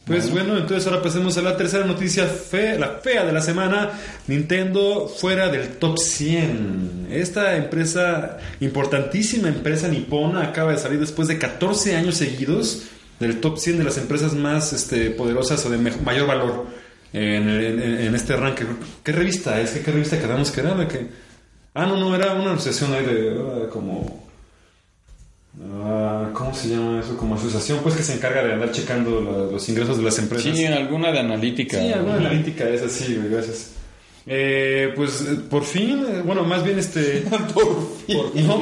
Pues bueno, entonces ahora pasemos a la tercera noticia fe, la fea de la semana. Nintendo fuera del top 100. Esta empresa, importantísima empresa nipona, acaba de salir después de 14 años seguidos del top 100 de las empresas más este, poderosas o de mayor valor en, en- en este ranking. ¿Qué revista es? ¿Qué, qué revista quedamos que qué? Ah, no, no, era una asociación ahí de ah, como... Ah, ¿Cómo se llama eso? Como asociación, pues que se encarga de andar checando la- los ingresos de las empresas. Sí, alguna de analítica. Sí, alguna analítica es así, güey, gracias. Eh, pues por fin, bueno, más bien este. por fin. no,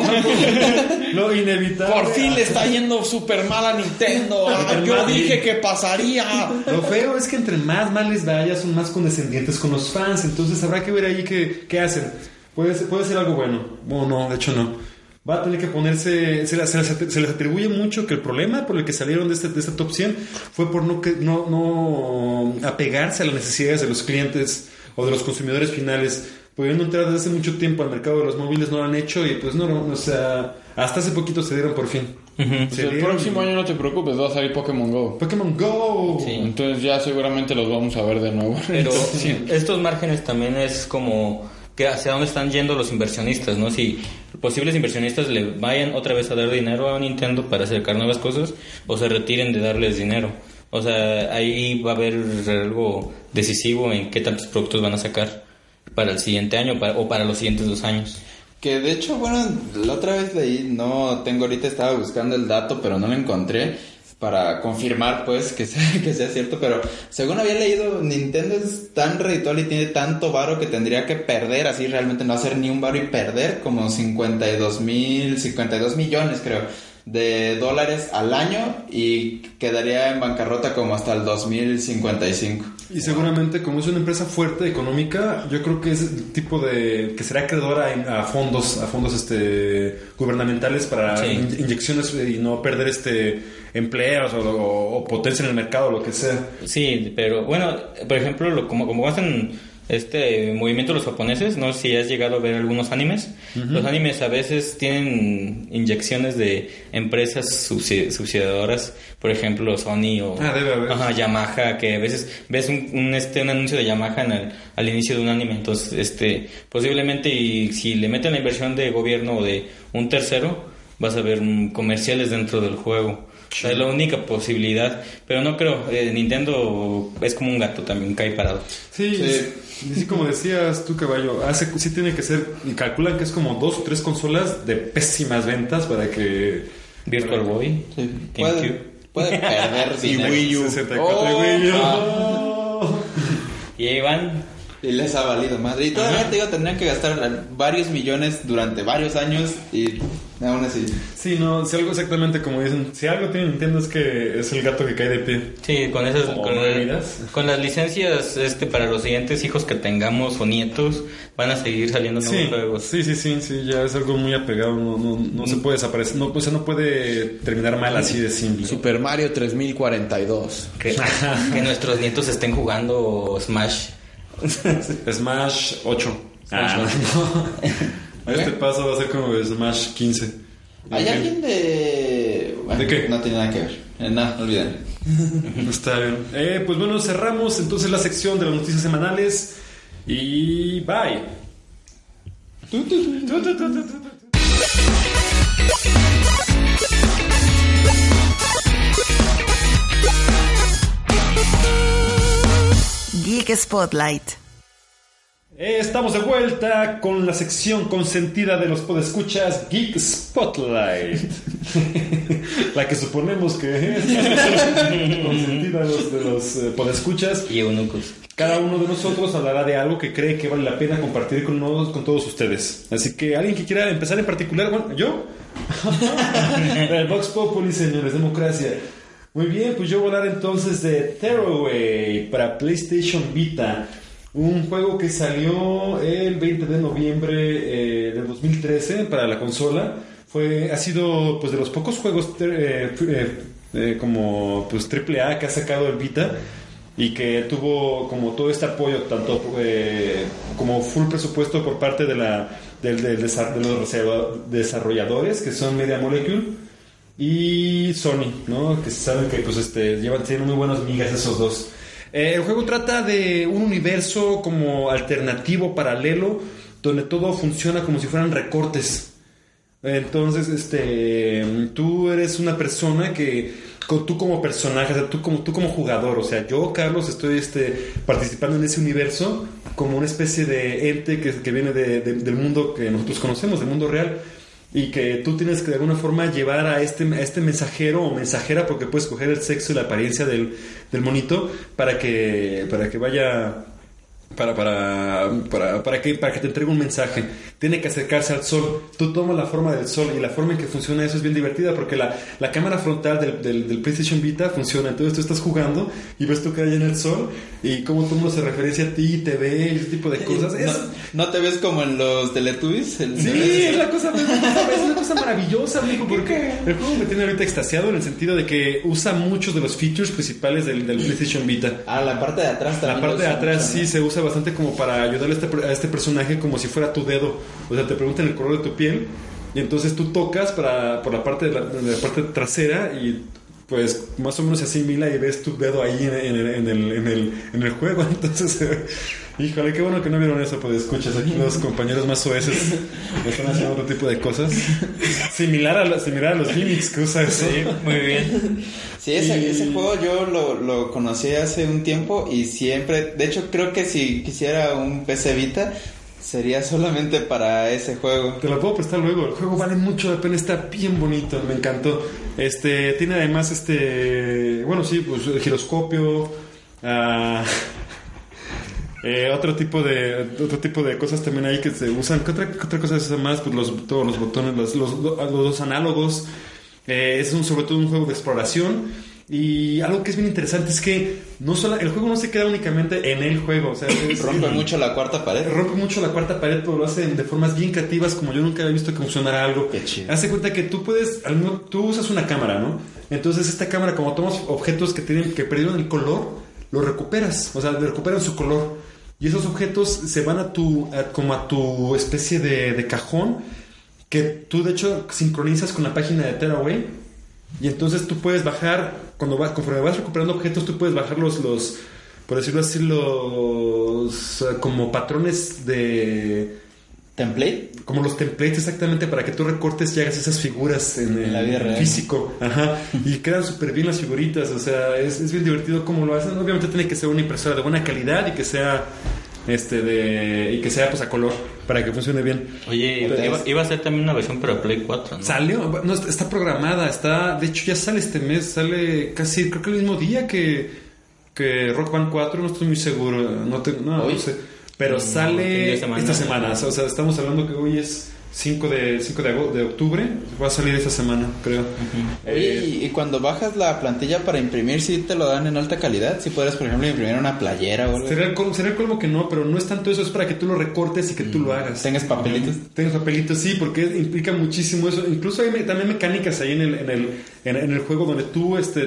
lo inevitable. Por fin le está yendo súper mal a Nintendo. Yo dije que pasaría. Lo feo es que entre más mal les vaya, son más condescendientes con los fans. Entonces habrá que ver ahí qué, qué hacen. Puede ser, puede ser algo bueno. O no, de hecho no. Va a tener que ponerse. Se, se les, se les atribuye mucho que el problema por el que salieron de este, de este top 100 fue por no, que, no, no apegarse a las necesidades de los clientes o de los consumidores finales. Pudiendo entrar desde hace mucho tiempo al mercado de los móviles, no lo han hecho y pues no, no, o sea, hasta hace poquito se dieron por fin. Ujú. Pues Se el próximo año no te preocupes, va a salir Pokémon Go. Pokémon Go. Sí. Entonces ya seguramente los vamos a ver de nuevo. Pero Entonces, sí. estos márgenes también es como que hacia dónde están yendo los inversionistas, ¿no? Si posibles inversionistas le vayan otra vez a dar dinero a Nintendo para acercar nuevas cosas o se retiren de darles dinero. O sea, ahí va a haber algo decisivo en qué tantos productos van a sacar para el siguiente año o para los siguientes dos años. Que de hecho, bueno, la otra vez leí, no tengo ahorita, estaba buscando el dato, pero no lo encontré para confirmar, pues, que sea, que sea cierto, pero según había leído, Nintendo es tan reditual y tiene tanto varo que tendría que perder, así realmente no hacer ni un varo y perder como 52 mil, 52 millones, creo, de dólares al año y quedaría en bancarrota como hasta el 2055. Y seguramente como es una empresa fuerte económica, yo creo que es el tipo de que será acreedora a fondos, a fondos este gubernamentales para Sí. in- inyecciones y no perder este empleos o, o- o potencia en el mercado, lo que sea. Sí, pero bueno, por ejemplo, lo- como, como hacen este movimiento los japoneses, no sé si has llegado a ver algunos animes. Los animes a veces tienen inyecciones de empresas subsi- subsidiadoras, por ejemplo, Sony o Ah, debe haber. Ajá, Yamaha, que a veces ves un, un, este, un anuncio de Yamaha en el- al inicio de un anime. Entonces, este, posiblemente, y si le meten la inversión de gobierno o de un tercero, vas a ver mm, comerciales dentro del juego. O sea, es la única posibilidad. Pero no creo, eh, Nintendo es como un gato también, cae parado. Sí, Sí. y sí, como decías tú, caballo, hace, sí tiene que ser, y calculan que es como dos o tres consolas de pésimas ventas para que... Virtual Boy, Sí, GameCube. puede, puede perder Y. Wii U. 64 y Oh, Wii U. ah. Y ahí van. Y les ha valido madre. Y todavía te digo, tendrían que gastar varios millones durante varios años y aún así. Sí, no, si algo exactamente como dicen, si algo tiene Nintendo es que es el gato que cae de pie. Sí, con esas con, medidas. con las licencias este para los siguientes hijos que tengamos o nietos van a seguir saliendo nuevos Sí, juegos. sí, sí, sí, sí, ya es algo muy apegado, no, no, no se puede desaparecer, no, pues, no puede terminar mal así de simple. Super Mario 3042. Que, que nuestros nietos estén jugando Smash. Smash 8. Smash no. Este paso va a ser como Smash 15. ¿Hay alguien de... bueno, ¿De qué? No tiene nada que ver. Eh, no, olviden. Está bien. Eh, pues bueno, cerramos entonces la sección de las noticias semanales y bye. Geek Spotlight. Eh, Estamos de vuelta con la sección consentida de los podescuchas Geek Spotlight. la que suponemos que es consentida de los, de los eh, podescuchas. Y eunucos. Cada uno de nosotros hablará de algo que cree que vale la pena compartir con, nos- con todos ustedes. Así que alguien que quiera empezar en particular, bueno, yo. El Vox Populi, señores, democracia. Muy bien, pues yo voy a hablar entonces de Tearaway para PlayStation Vita. Un juego que salió el 20 de noviembre eh, del 2013 para la consola. Fue, ha sido pues de los pocos juegos eh, eh, eh, como pues AAA que ha sacado el Vita y que tuvo como todo este apoyo tanto eh, como full presupuesto por parte de la del, de los desarroll- desarrolladores que son Media Molecule y Sony, ¿no? Que saben que pues este llevan tienen muy buenas migas esos dos. Eh, el juego trata de un universo como alternativo, paralelo, donde todo funciona como si fueran recortes. Entonces, este, tú eres una persona que, tú como personaje, o sea, tú como, tú como jugador, o sea, yo, Carlos, estoy este, participando en ese universo como una especie de ente que, que viene de- de- del mundo que nosotros conocemos, del mundo real, y que tú tienes que de alguna forma llevar a este, este mensajero o mensajera, porque puedes coger el sexo y la apariencia del, del monito, para que, para que vaya para, para, para, para, que, para que te entregue un mensaje. Tiene que acercarse al sol. Tú tomas la forma del sol y la forma en que funciona eso es bien divertida porque la, la cámara frontal del, del, del PlayStation Vita funciona. Entonces tú estás jugando y ves tú que hay en el sol y cómo todo el mundo se referencia a ti, te ve y ese tipo de cosas. Es- ¿No, no te ves como en los Teletubbies? El- Sí, es la cosa, es una cosa maravillosa, amigo, porque el juego me tiene ahorita extasiado en el sentido de que usa muchos de los features principales del, del PlayStation Vita. Ah, la parte de atrás La también. parte de atrás mucho, sí ¿no? se usa bastante como para ayudarle a este, a este personaje como si fuera tu dedo. O sea, te preguntan el color de tu piel y entonces tú tocas para, por la parte, de la parte trasera y pues más o menos se asimila y ves tu dedo ahí en, en el, en, el, en, el, en el juego. Entonces, eh, híjole, qué bueno que no vieron eso, pues escuchas aquí los compañeros más oeces están haciendo otro tipo de cosas. Similar a, la- similar a los gimmicks que usa eso. Muy bien. Sí, ese, Y- ese juego yo lo, lo conocí hace un tiempo y siempre, de hecho creo que si quisiera un PC Vita sería solamente para ese juego. Te lo puedo prestar luego. El juego vale mucho la pena, está bien bonito, me encantó. Este tiene además este, bueno sí, pues el giroscopio, ah, eh, otro tipo de otro tipo de cosas también ahí que se usan. ¿Qué otra, qué otra cosa se más? Pues los, todos los botones, los, los, los dos análogos. Eh, es un, sobre todo un juego de exploración. Y algo que es bien interesante es que no solo, el juego no se queda únicamente en el juego. O sea, es- Rompe mucho la cuarta pared. rompe mucho la cuarta pared, pero lo hacen de formas bien creativas, como yo nunca había visto que funcionara algo. Qué chido. Hace cuenta que tú puedes, tú usas una cámara, ¿no? Entonces esta cámara, como tomas objetos que tienen, que perdieron el color, los recuperas, o sea, recuperan su color. Y esos objetos se van a tu, a- como a tu especie de, de cajón, que tú de hecho sincronizas con la página de Tearaway. Y entonces tú puedes bajar, cuando vas, conforme vas recuperando objetos, tú puedes bajar los, los por decirlo así, los eh, como patrones de ¿Template? como los templates exactamente para que tú recortes y hagas esas figuras en, En la el vida real. físico. Ajá. Y quedan súper bien las figuritas. O sea, es, es bien divertido cómo lo hacen. Obviamente tiene que ser una impresora de buena calidad y que sea este de y que sea pues a color para que funcione bien. Oye, Entonces, iba, iba a ser también una versión para Play 4, ¿no? Salió, no, está- está programada, está, de hecho ya sale este mes, sale casi, creo que el mismo día que, que Rock Band 4, no estoy muy seguro, no, te- no, sé, pero Mm, sale semana. esta semana, o sea, estamos hablando que hoy es 5 de, 5 de, octubre, va a salir esta semana, creo. Eh, y, y cuando bajas la plantilla para imprimir, ¿sí te lo dan en alta calidad? Si puedes, por ejemplo, imprimir una playera o algo. Sería el, col- sería el colmo que no, pero no es tanto eso, es para que tú lo recortes y que tú lo hagas. ¿Tengas papelitos? Tengas papelitos, sí, porque implica muchísimo eso. Incluso hay me- también mecánicas ahí en el, en el, en, en el juego donde tú, este,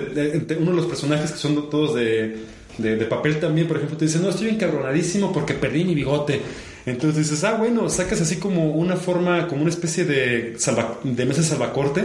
uno de los personajes que son todos de, de, de papel también, por ejemplo, te dice, no, estoy encabronadísimo porque perdí mi bigote. Entonces dices, ah, bueno, sacas así como una forma, como una especie de, salva, de mesa salvacorte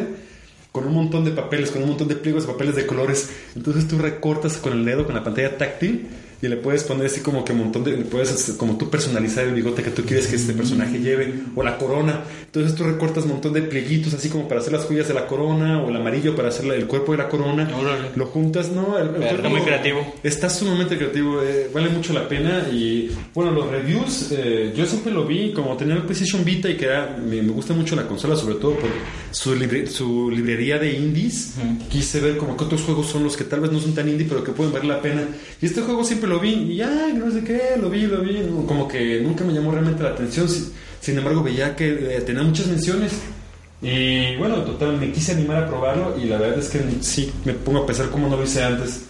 con un montón de papeles, con un montón de pliegos de papeles de colores. Entonces tú recortas con el dedo, con la pantalla táctil, y le puedes poner así como que un montón de. le Puedes como tú personalizar el bigote que tú quieres que este personaje lleve, o la corona. Entonces tú recortas un montón de plieguitos, así como para hacer las joyas de la corona, o el amarillo para hacer el cuerpo de la corona. Órale. Lo juntas, ¿no? El- el Está muy creativo. Está sumamente creativo, eh, vale mucho la pena. Y bueno, los reviews, eh, yo siempre lo vi como tenía el PlayStation Vita y que era- me, me gusta mucho la consola, sobre todo por su, libre- su librería de indies. Quise ver como que otros juegos son los que tal vez no son tan indie, pero que pueden valer la pena. Y este juego siempre lo vi, y ya, no sé qué, lo vi, lo vi. Como que nunca me llamó realmente la atención. si- Sin embargo, veía que eh, tenía muchas menciones. Y bueno, total, me quise animar a probarlo y la verdad es que sí, me pongo a pensar cómo no lo hice antes.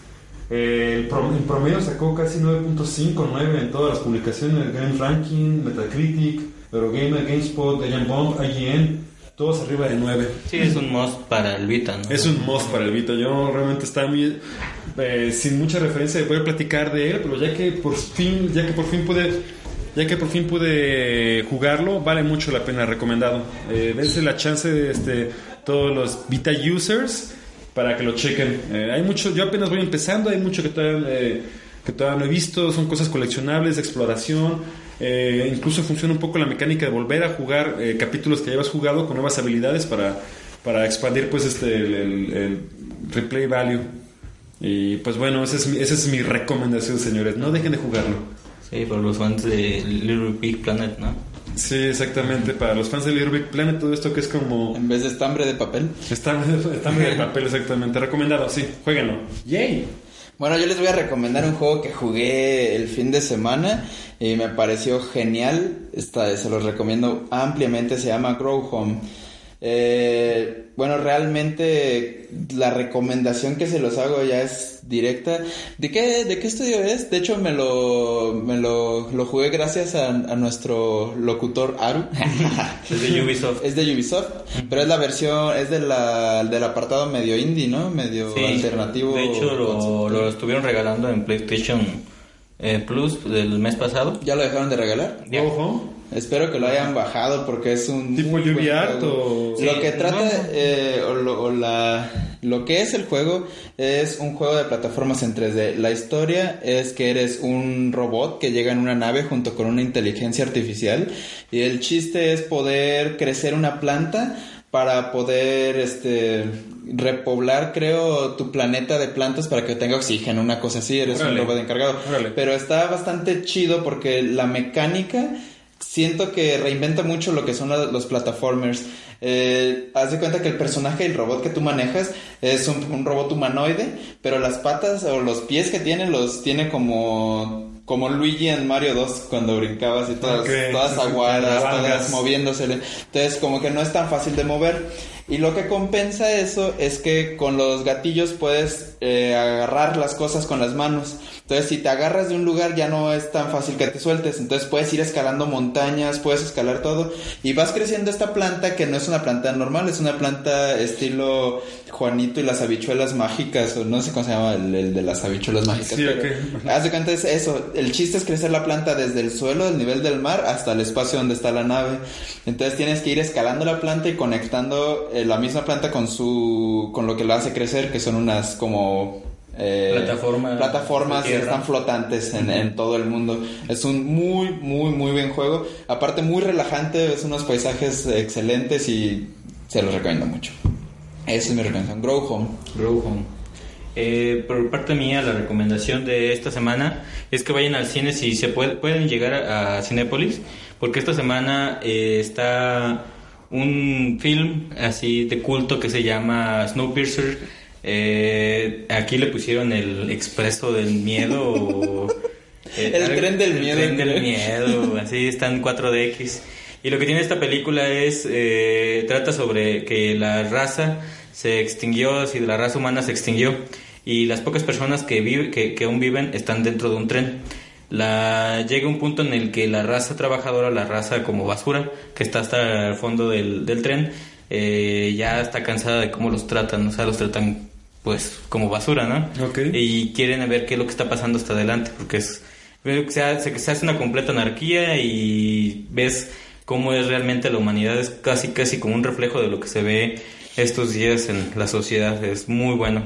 Eh, el en promedio sacó casi 9.5, 9 en todas las publicaciones, Game Ranking, Metacritic, Eurogamer, GameSpot, Giant Bomb, IGN, todos arriba de 9. Sí, es un must para el Vita, ¿no? Es un must para el Vita. Yo realmente estaba muy, eh, sin mucha referencia de poder platicar de él, pero ya que por fin, ya que por fin pude, ya que por fin pude jugarlo, vale mucho la pena, recomendado. Eh, dense la chance de este, todos los Vita users para que lo chequen. Eh, hay mucho, yo apenas voy empezando, hay mucho que todavía, eh, que todavía no he visto, son cosas coleccionables, de exploración. Eh, incluso funciona un poco la mecánica de volver a jugar eh, capítulos que ya habías jugado con nuevas habilidades para, para expandir pues este el, el- el replay value. Y pues bueno, esa es, mi, esa es mi recomendación, señores. No dejen de jugarlo. Sí, por los fans de Little Big Planet, ¿no? Sí, exactamente. Para los fans de Little Big Planet, todo esto que es como... En vez de estambre de papel. Está medio de papel, exactamente. Recomendado, sí. Jueguenlo. ¡Yay! Bueno, yo les voy a recomendar un juego que jugué el fin de semana y me pareció genial. Esta, se los recomiendo ampliamente. Se llama Grow Home. Eh, bueno, realmente la recomendación que se los hago ya es directa. ¿De qué, de qué estudio es? De hecho, me lo, me lo, lo jugué gracias a, a nuestro locutor Aru. Es de Ubisoft. Es de Ubisoft, pero es la versión, es de la, del apartado medio indie, ¿no? Medio Sí, alternativo. De hecho, lo, lo estuvieron regalando en PlayStation eh, Plus del mes pasado. ¿Ya lo dejaron de regalar? Ojo. Espero que lo hayan bajado porque es un ¿Tipo lluvia? Sí, Lo que trata eh, o, lo, o la lo que es el juego es un juego de plataformas en 3D. La historia es que eres un robot que llega en una nave junto con una inteligencia artificial y el chiste es poder crecer una planta para poder este repoblar creo tu planeta de plantas para que tenga oxígeno, una cosa así, eres Órale. un robot encargado. Órale. Pero está bastante chido porque la mecánica siento que reinventa mucho lo que son los plataformers. Eh, haz de cuenta que el personaje, el robot que tú manejas, es un, un robot humanoide, pero las patas o los pies que tiene los tiene como como Luigi en Mario 2 cuando brincabas y todas, todas aguadas, todas moviéndosele. Entonces como que no es tan fácil de mover. Y lo que compensa eso es que con los gatillos puedes eh, agarrar las cosas con las manos. Entonces si te agarras de un lugar ya no es tan fácil que te sueltes. Entonces puedes ir escalando montañas, puedes escalar todo. Y vas creciendo esta planta que no es una planta normal, es una planta estilo Juanito y las habichuelas mágicas. O no sé cómo se llama el, el de las habichuelas mágicas. Sí, pero ok. Haz de cuenta es eso. El chiste es crecer la planta desde el suelo, del nivel del mar, hasta el espacio donde está la nave. Entonces tienes que ir escalando la planta y conectando eh, la misma planta con su, con lo que la hace crecer, que son unas como eh, Plataformas que están flotantes en, en todo el mundo. Es un muy, muy, muy buen juego. Aparte muy relajante, es unos paisajes excelentes y se los recomiendo mucho. Esa es mi recomendación. Grow Home. Grow Home. Eh, por parte mía, la recomendación de esta semana es que vayan al cine si se puede, pueden llegar a, a Cinépolis, porque esta semana eh, está un film así de culto que se llama Snowpiercer. Eh, aquí le pusieron el expreso del miedo. o, eh, El algo- tren del el miedo, tren del miedo, así está en 4DX. Y lo que tiene esta película es, eh, trata sobre que la raza se extinguió, si la raza humana se extinguió, y las pocas personas que, vive, que, que aún viven están dentro de un tren. La, llega un punto en el que la raza trabajadora, la raza como basura, que está hasta el fondo del, del tren, eh, ya está cansada de cómo los tratan, o sea, los tratan pues como basura, ¿no? Ok. Y quieren ver qué es lo que está pasando hasta adelante, porque es, veo que se hace, se hace una completa anarquía y ves cómo es realmente la humanidad, es casi casi como un reflejo de lo que se ve estos días en la sociedad, es muy bueno,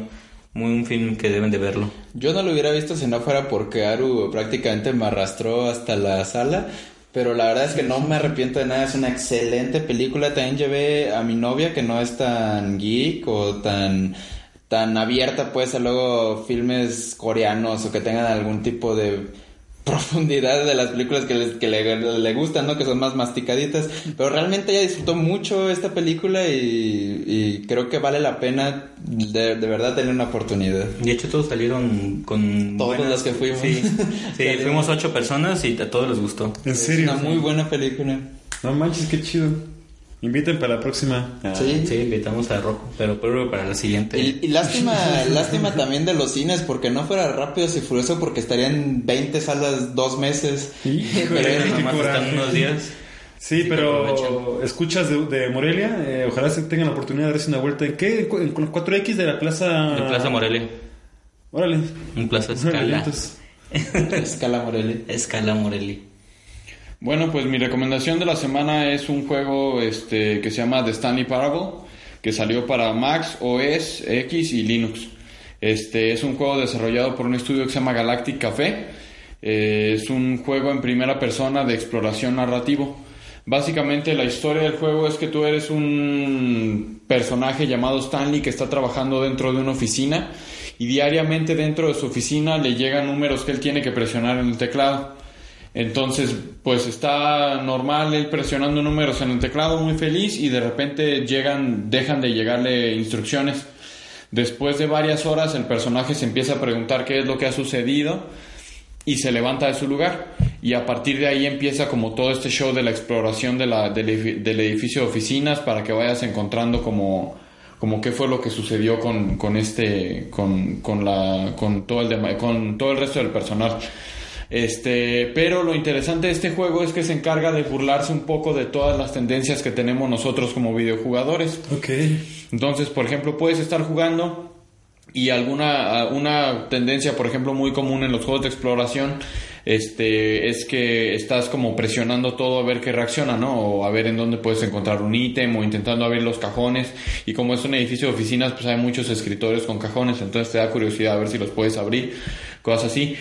muy un film que deben de verlo. Yo no lo hubiera visto si no fuera porque Aru prácticamente me arrastró hasta la sala. Pero la verdad es que no me arrepiento de nada, es una excelente película. También llevé a mi novia que no es tan geek o tan, tan abierta pues a luego filmes coreanos o que tengan algún tipo de profundidad de las películas que, les- que le, le gustan, ¿no? Que son más masticaditas. Pero realmente ella disfrutó mucho esta película y, y creo que vale la pena de, de verdad tener una oportunidad. De hecho todos salieron con... Todos los que fuimos. Sí, fuimos ocho personas y a todos les gustó. ¿En Es serio? una muy buena película. No manches, qué chido. Inviten para la próxima. Ah, Sí. sí. invitamos a Rocco, pero pero para la siguiente. Y, y lástima, lástima también de los cines, porque no fuera Rápidos y Furioso, porque estarían 20 salas dos meses. Híjole, Pero qué nomás están unos días. Sí, pero escuchas de, de Morelia, eh, ojalá se tengan la oportunidad de darse una vuelta. ¿En qué? ¿En cu- en 4X de la plaza? En Plaza Morelia. Órale. En Plaza Escala. Escala Morelia. Escala Morelia. Bueno, pues mi recomendación de la semana es un juego este, que se llama The Stanley Parable, que salió para Mac, OS, X y Linux. Este es un juego desarrollado por un estudio que se llama Galactic Café. Eh, es un juego en primera persona de exploración narrativo. Básicamente la historia del juego es que tú eres un personaje llamado Stanley que está trabajando dentro de una oficina y diariamente dentro de su oficina le llegan números que él tiene que presionar en el teclado. Entonces, pues está normal él presionando números en el teclado muy feliz y de repente llegan, dejan de llegarle instrucciones. Después de varias horas el personaje se empieza a preguntar qué es lo que ha sucedido y se levanta de su lugar y a partir de ahí empieza como todo este show de la exploración del, edifi- del edificio de oficinas para que vayas encontrando como qué fue lo que sucedió con, este con, la todo el con todo el resto del personal este pero lo interesante de este juego es que se encarga de burlarse un poco de todas las tendencias que tenemos nosotros como videojugadores Ok. entonces, por ejemplo, puedes estar jugando y alguna una tendencia, por ejemplo, muy común en los juegos de exploración, este, es que estás como presionando todo a ver qué reacciona, ¿no? O a ver en dónde puedes encontrar un ítem o intentando abrir los cajones. Y como es un edificio de oficinas, pues hay muchos escritorios con cajones, entonces te da curiosidad a ver si los puedes abrir, cosas así.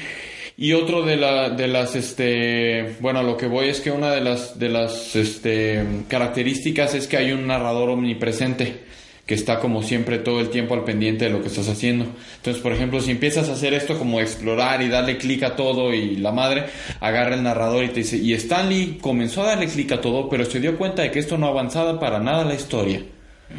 Y otro de, la, de las, este, bueno, lo que voy es que una de las, de las, este, características es que hay un narrador omnipresente que está como siempre todo el tiempo al pendiente de lo que estás haciendo. Entonces, por ejemplo, si empiezas a hacer esto como explorar y darle clic a todo y la madre agarra el narrador y te dice, y Stanley comenzó a darle clic a todo, pero se dio cuenta de que esto no avanzaba para nada la historia.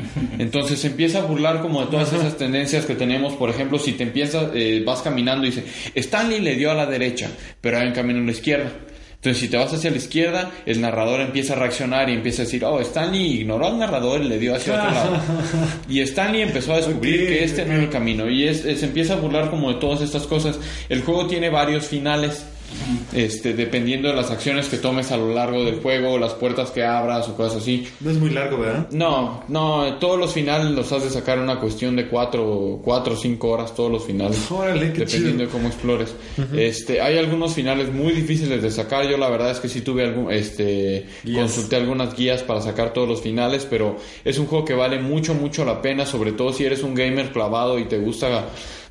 Entonces se empieza a burlar como de todas esas tendencias que tenemos. Por ejemplo, si te empiezas, eh, vas caminando y dice, Stanley le dio a la derecha, pero hay un camino a la izquierda. Entonces, si te vas hacia la izquierda, el narrador empieza a reaccionar y empieza a decir, oh, Stanley ignoró al narrador y le dio hacia otro lado. Y Stanley empezó a descubrir que este no era el camino. Y se empieza a burlar como de todas estas cosas. El juego tiene varios finales. Este, dependiendo de las acciones que tomes a lo largo del juego, las puertas que abras o cosas así. No es muy largo, ¿verdad? No, no, todos los finales los has de sacar una cuestión de cuatro, cuatro o cinco horas, todos los finales. Órale, qué dependiendo chido. de cómo explores. Este, hay algunos finales muy difíciles de sacar. Yo la verdad es que sí tuve algún, este, Guías. consulté algunas guías para sacar todos los finales, pero es un juego que vale mucho, mucho la pena, sobre todo si eres un gamer clavado y te gusta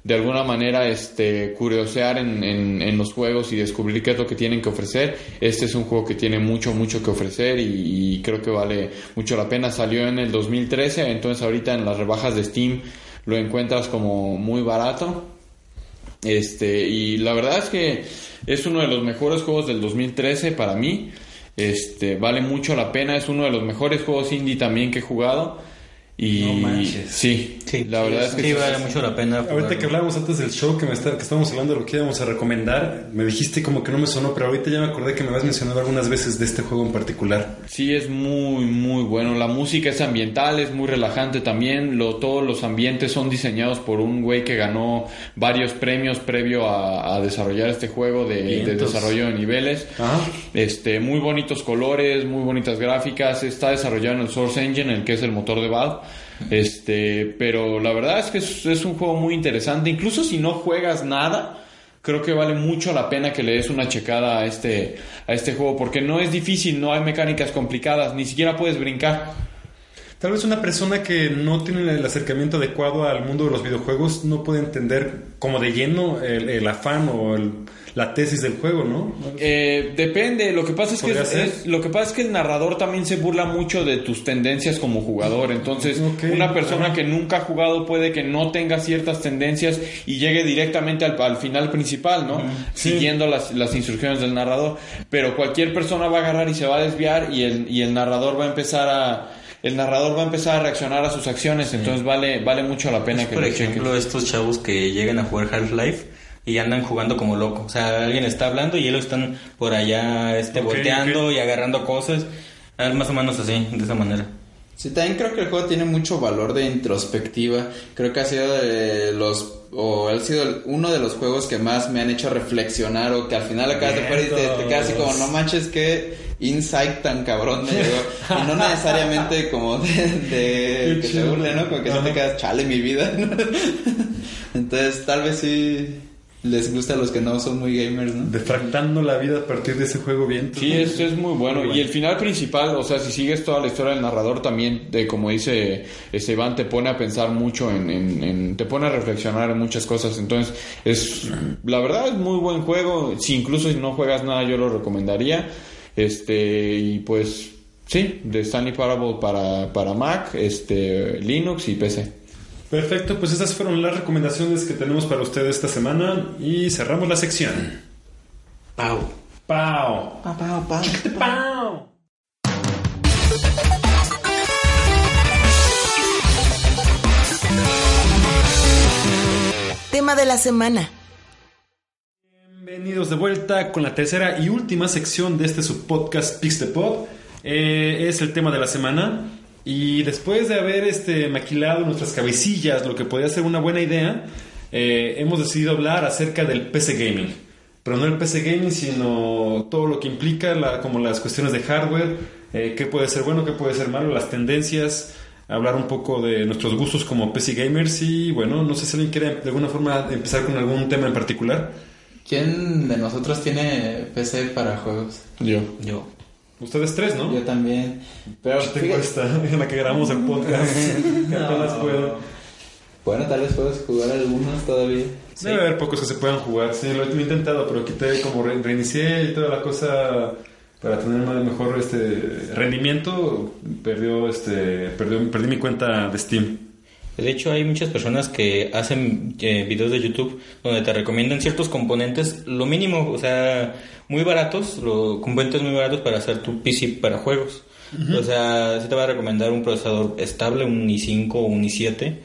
de alguna manera este curiosear en, en, los juegos y descubrir qué es lo que tienen que ofrecer. Este es un juego que tiene mucho, mucho que ofrecer y, y creo que vale mucho la pena. Salió en el 2013, entonces ahorita en las rebajas de Steam lo encuentras como muy barato. Este, y la verdad es que es uno de los mejores juegos del 2013 para mí. Este, vale mucho la pena, es uno de los mejores juegos indie también que he jugado. Y No manches. sí, Sí, la verdad es que sí, sí. vale mucho la pena. Ahorita jugarlo. que hablábamos antes del show, que, me está, que estábamos hablando de lo que íbamos a recomendar, me dijiste como que no me sonó, pero ahorita ya me acordé que me habías mencionado algunas veces de este juego en particular. Sí, es muy, muy bueno. La música es ambiental, es muy relajante también. Lo, todos los ambientes son diseñados por un güey que ganó varios premios previo a, a desarrollar este juego de, desarrollo de niveles. Ajá. Este, muy bonitos colores, muy bonitas gráficas. Está desarrollado en el Source Engine, el que es el motor de Valve. Este, pero la verdad es que es, un juego muy interesante. Incluso si no juegas nada, creo que vale mucho la pena que le des una checada a este, a este juego, porque no es difícil, no hay mecánicas complicadas, ni siquiera puedes brincar. Tal vez una persona que no tiene el acercamiento adecuado al mundo de los videojuegos no puede entender como de lleno el, el afán o el- la tesis del juego, ¿no? Eh, depende, lo que pasa es que lo que pasa es que el narrador también se burla mucho de tus tendencias como jugador. Entonces, una persona ajá. que nunca ha jugado puede que no tenga ciertas tendencias y llegue directamente al, al final principal, ¿no? Siguiendo las, las instrucciones del narrador. Pero cualquier persona va a agarrar y se va a desviar y el, y el narrador va a empezar a el narrador va a empezar a reaccionar a sus acciones, entonces vale vale mucho la pena Es, que por lo ejemplo, chequen. estos chavos que llegan a jugar Half-Life y andan jugando como loco. O sea, alguien está hablando y ellos están por allá este, Ok, volteando ok. y agarrando cosas. Ah, más o menos así, de esa manera. Sí, también creo que el juego tiene mucho valor de introspectiva. Creo que ha sido de los o ha sido uno de los juegos que más me han hecho reflexionar o que al final acabas de jugar y te, te quedas así como no manches que insight tan cabrón me llegó y no necesariamente como de, de que te burle, ¿no? Como que no te quedas chale mi vida. Entonces tal vez sí les gusta a los que no son muy gamers, ¿no? Defractando la vida a partir de ese juego bien. Sí, es, es muy bueno. Y el final principal, o sea, si sigues toda la historia del narrador también, de como dice Esteban, te pone a pensar mucho en, en- en- te pone a reflexionar en muchas cosas. Entonces, es, la verdad es muy buen juego. Si incluso si no juegas nada, yo lo recomendaría. Este, y pues, sí, de Stanley Parable para, para Mac, este, Linux y PC. Perfecto, pues esas fueron las recomendaciones que tenemos para ustedes esta semana y cerramos la sección. Pau. ¡Pau! Pa, pa, pa. ¡Pau! Tema de la semana. Bienvenidos de vuelta con la tercera y última sección de este subpodcast Pixtepod. Eh, es el tema de la semana. Y después de haber este, maquilado nuestras cabecillas lo que podría ser una buena idea, eh, hemos decidido hablar acerca del PC Gaming. Pero no el PC Gaming, sino todo lo que implica, la- como las cuestiones de hardware, eh, qué puede ser bueno, qué puede ser malo, las tendencias, hablar un poco de nuestros gustos como PC Gamers y bueno, no sé si alguien quiere de alguna forma empezar con algún tema en particular. ¿Quién de nosotros tiene PC para juegos? Yo. Yo. Ustedes tres, ¿no? Yo también. Pero Yo tengo fíjate- esta en la que grabamos el podcast. que apenas puedo. Bueno, tal vez puedes jugar algunos todavía. Debe haber pocos que se puedan jugar. Sí, lo he intentado, pero quité como re- reinicié y toda la cosa para tener mejor este rendimiento. Perdió este perdió, perdí mi cuenta de Steam. De hecho, hay muchas personas que hacen eh, videos de YouTube donde te recomiendan ciertos componentes, lo mínimo, o sea, muy baratos, lo, componentes muy baratos para hacer tu PC para juegos. O sea, se te va a recomendar un procesador estable, un i5 o un i7,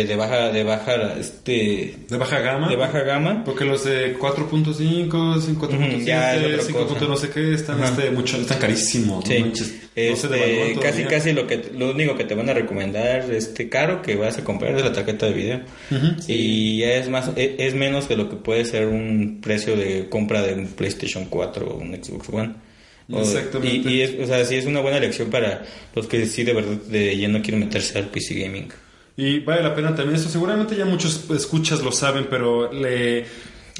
eh, de baja, de baja, este, De baja gama. de baja gama. Porque los de 4.5, 4.7, Ujú, ya es otra 5. cosa. no sé qué están este, mucho, están carísimos. Sí, No manches. no se Este, casi casi lo que lo único que te van a recomendar este caro que vas a comprar es la tarjeta de video y ya es más e- es, menos que lo que puede ser un precio de compra de un PlayStation 4 o un Xbox One. O- Exactamente. Y, y es, o sea, sí es una buena elección para los que sí de verdad de lleno quieren meterse al PC gaming. Y vale la pena también eso. Seguramente ya muchos escuchas lo saben, pero le,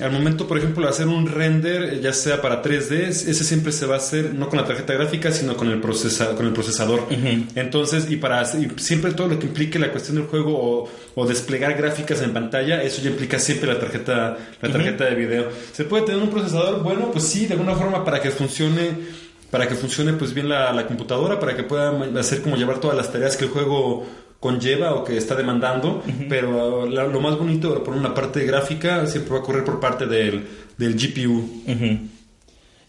al momento, por ejemplo, de hacer un render, eh, ya sea para 3D, ese siempre se va a hacer no con la tarjeta gráfica, sino con el, procesa, con el procesador. Entonces, y para y siempre todo lo que implique la cuestión del juego o, o desplegar gráficas en pantalla, eso ya implica siempre la tarjeta, la tarjeta de video. ¿Se puede tener un procesador? Bueno, pues sí, de alguna forma para que funcione para que funcione pues bien la, la computadora, para que pueda hacer como llevar todas las tareas que el juego conlleva o que está demandando, pero la- lo más bonito por una parte gráfica siempre va a correr por parte del, del GPU.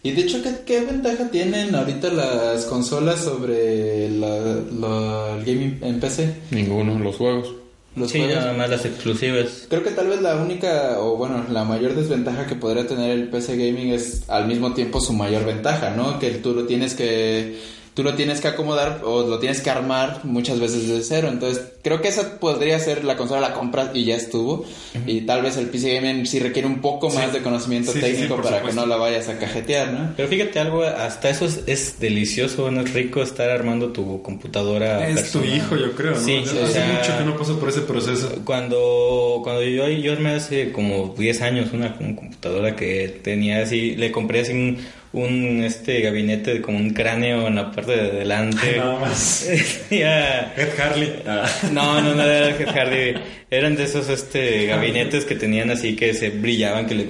Y de hecho, ¿qué, qué ventaja tienen ahorita las consolas sobre la, la- el gaming en PC? Ninguno, los juegos. Los Sí, juegos. nada más las exclusivas. Creo que tal vez la única, o bueno, la mayor desventaja que podría tener el PC Gaming es al mismo tiempo su mayor ventaja, ¿no? Que tú lo tienes que, tú lo tienes que acomodar o lo tienes que armar muchas veces desde cero. Entonces, creo que esa podría ser la consola, la compras y ya estuvo. Y tal vez el PC Gaming sí requiere un poco más de conocimiento Sí, sí, sí, técnico por para supuesto. que no la vayas a cajetear, ¿no? Pero fíjate algo, hasta eso es, es delicioso, no es rico estar armando tu computadora. Es tu personal. hijo, yo creo, ¿no? Sí, Hace o sea, mucho que no paso por ese proceso. Cuando, cuando yo, yo armé hace como 10 años una, una computadora que tenía así, le compré así un, un este gabinete como un cráneo en la parte de adelante. Nada más. Tenía- Ed Harley. Ah. no, no, no era Ed Hardy. Eran de esos este gabinetes que tenían así que se brillaban, que le,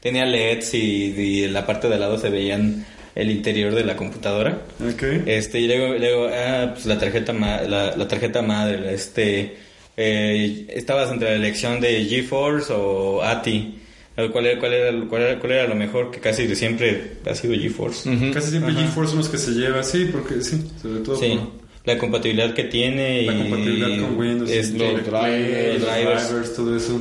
tenía LEDs y, y en la parte de al lado se veían el interior de la computadora. Ok. Este, y luego, luego ah, pues la tarjeta, ma- la, la tarjeta madre, este, eh, estabas entre la elección de GeForce o ATI. ¿Cuál era, cuál, era, cuál, era, ¿Cuál era lo mejor? Que casi de siempre ha sido GeForce. Casi siempre GeForce son los que se lleva, sí, porque sí, sobre todo Sí, por la compatibilidad que tiene la y compatibilidad con Windows, y Play, los drivers. drivers, todo eso.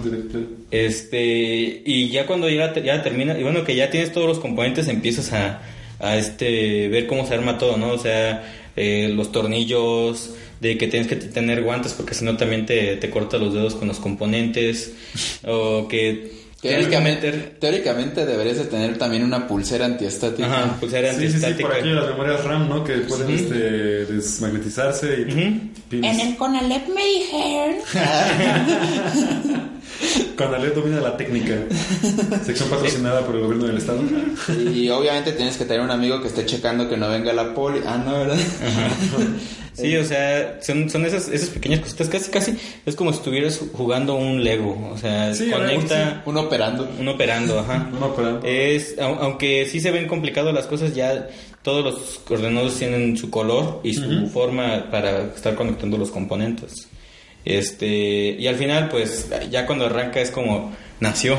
Este, y ya cuando ya, ya termina, y bueno, que ya tienes todos los componentes, empiezas a, a este ver cómo se arma todo, ¿no? O sea, eh, los tornillos, de que tienes que tener guantes porque si no también te, te corta los dedos con los componentes, o que Teóricamente, teóricamente deberías de tener también una pulsera antiestática. Ajá, pulsera Sí, sí, sí, antiestática. por aquí las memorias RAM, ¿no? Que pueden este, desmagnetizarse y. En el Conalep me dijeron. Conalep domina la técnica. Sección patrocinada por el gobierno del estado. Y obviamente tienes que tener un amigo que esté checando que no venga la poli. Ah, no, ¿verdad? Sí, o sea, son, son esas, esas pequeñas cositas, casi, casi, es como si estuvieras jugando un Lego, o sea, Sí, conecta, Uno operando. un operando, ajá. Un operando. Es, au- aunque sí se ven complicadas las cosas, ya todos los ordenadores tienen su color y su forma para estar conectando los componentes. Este, y al final, pues, ya cuando arranca es como nació.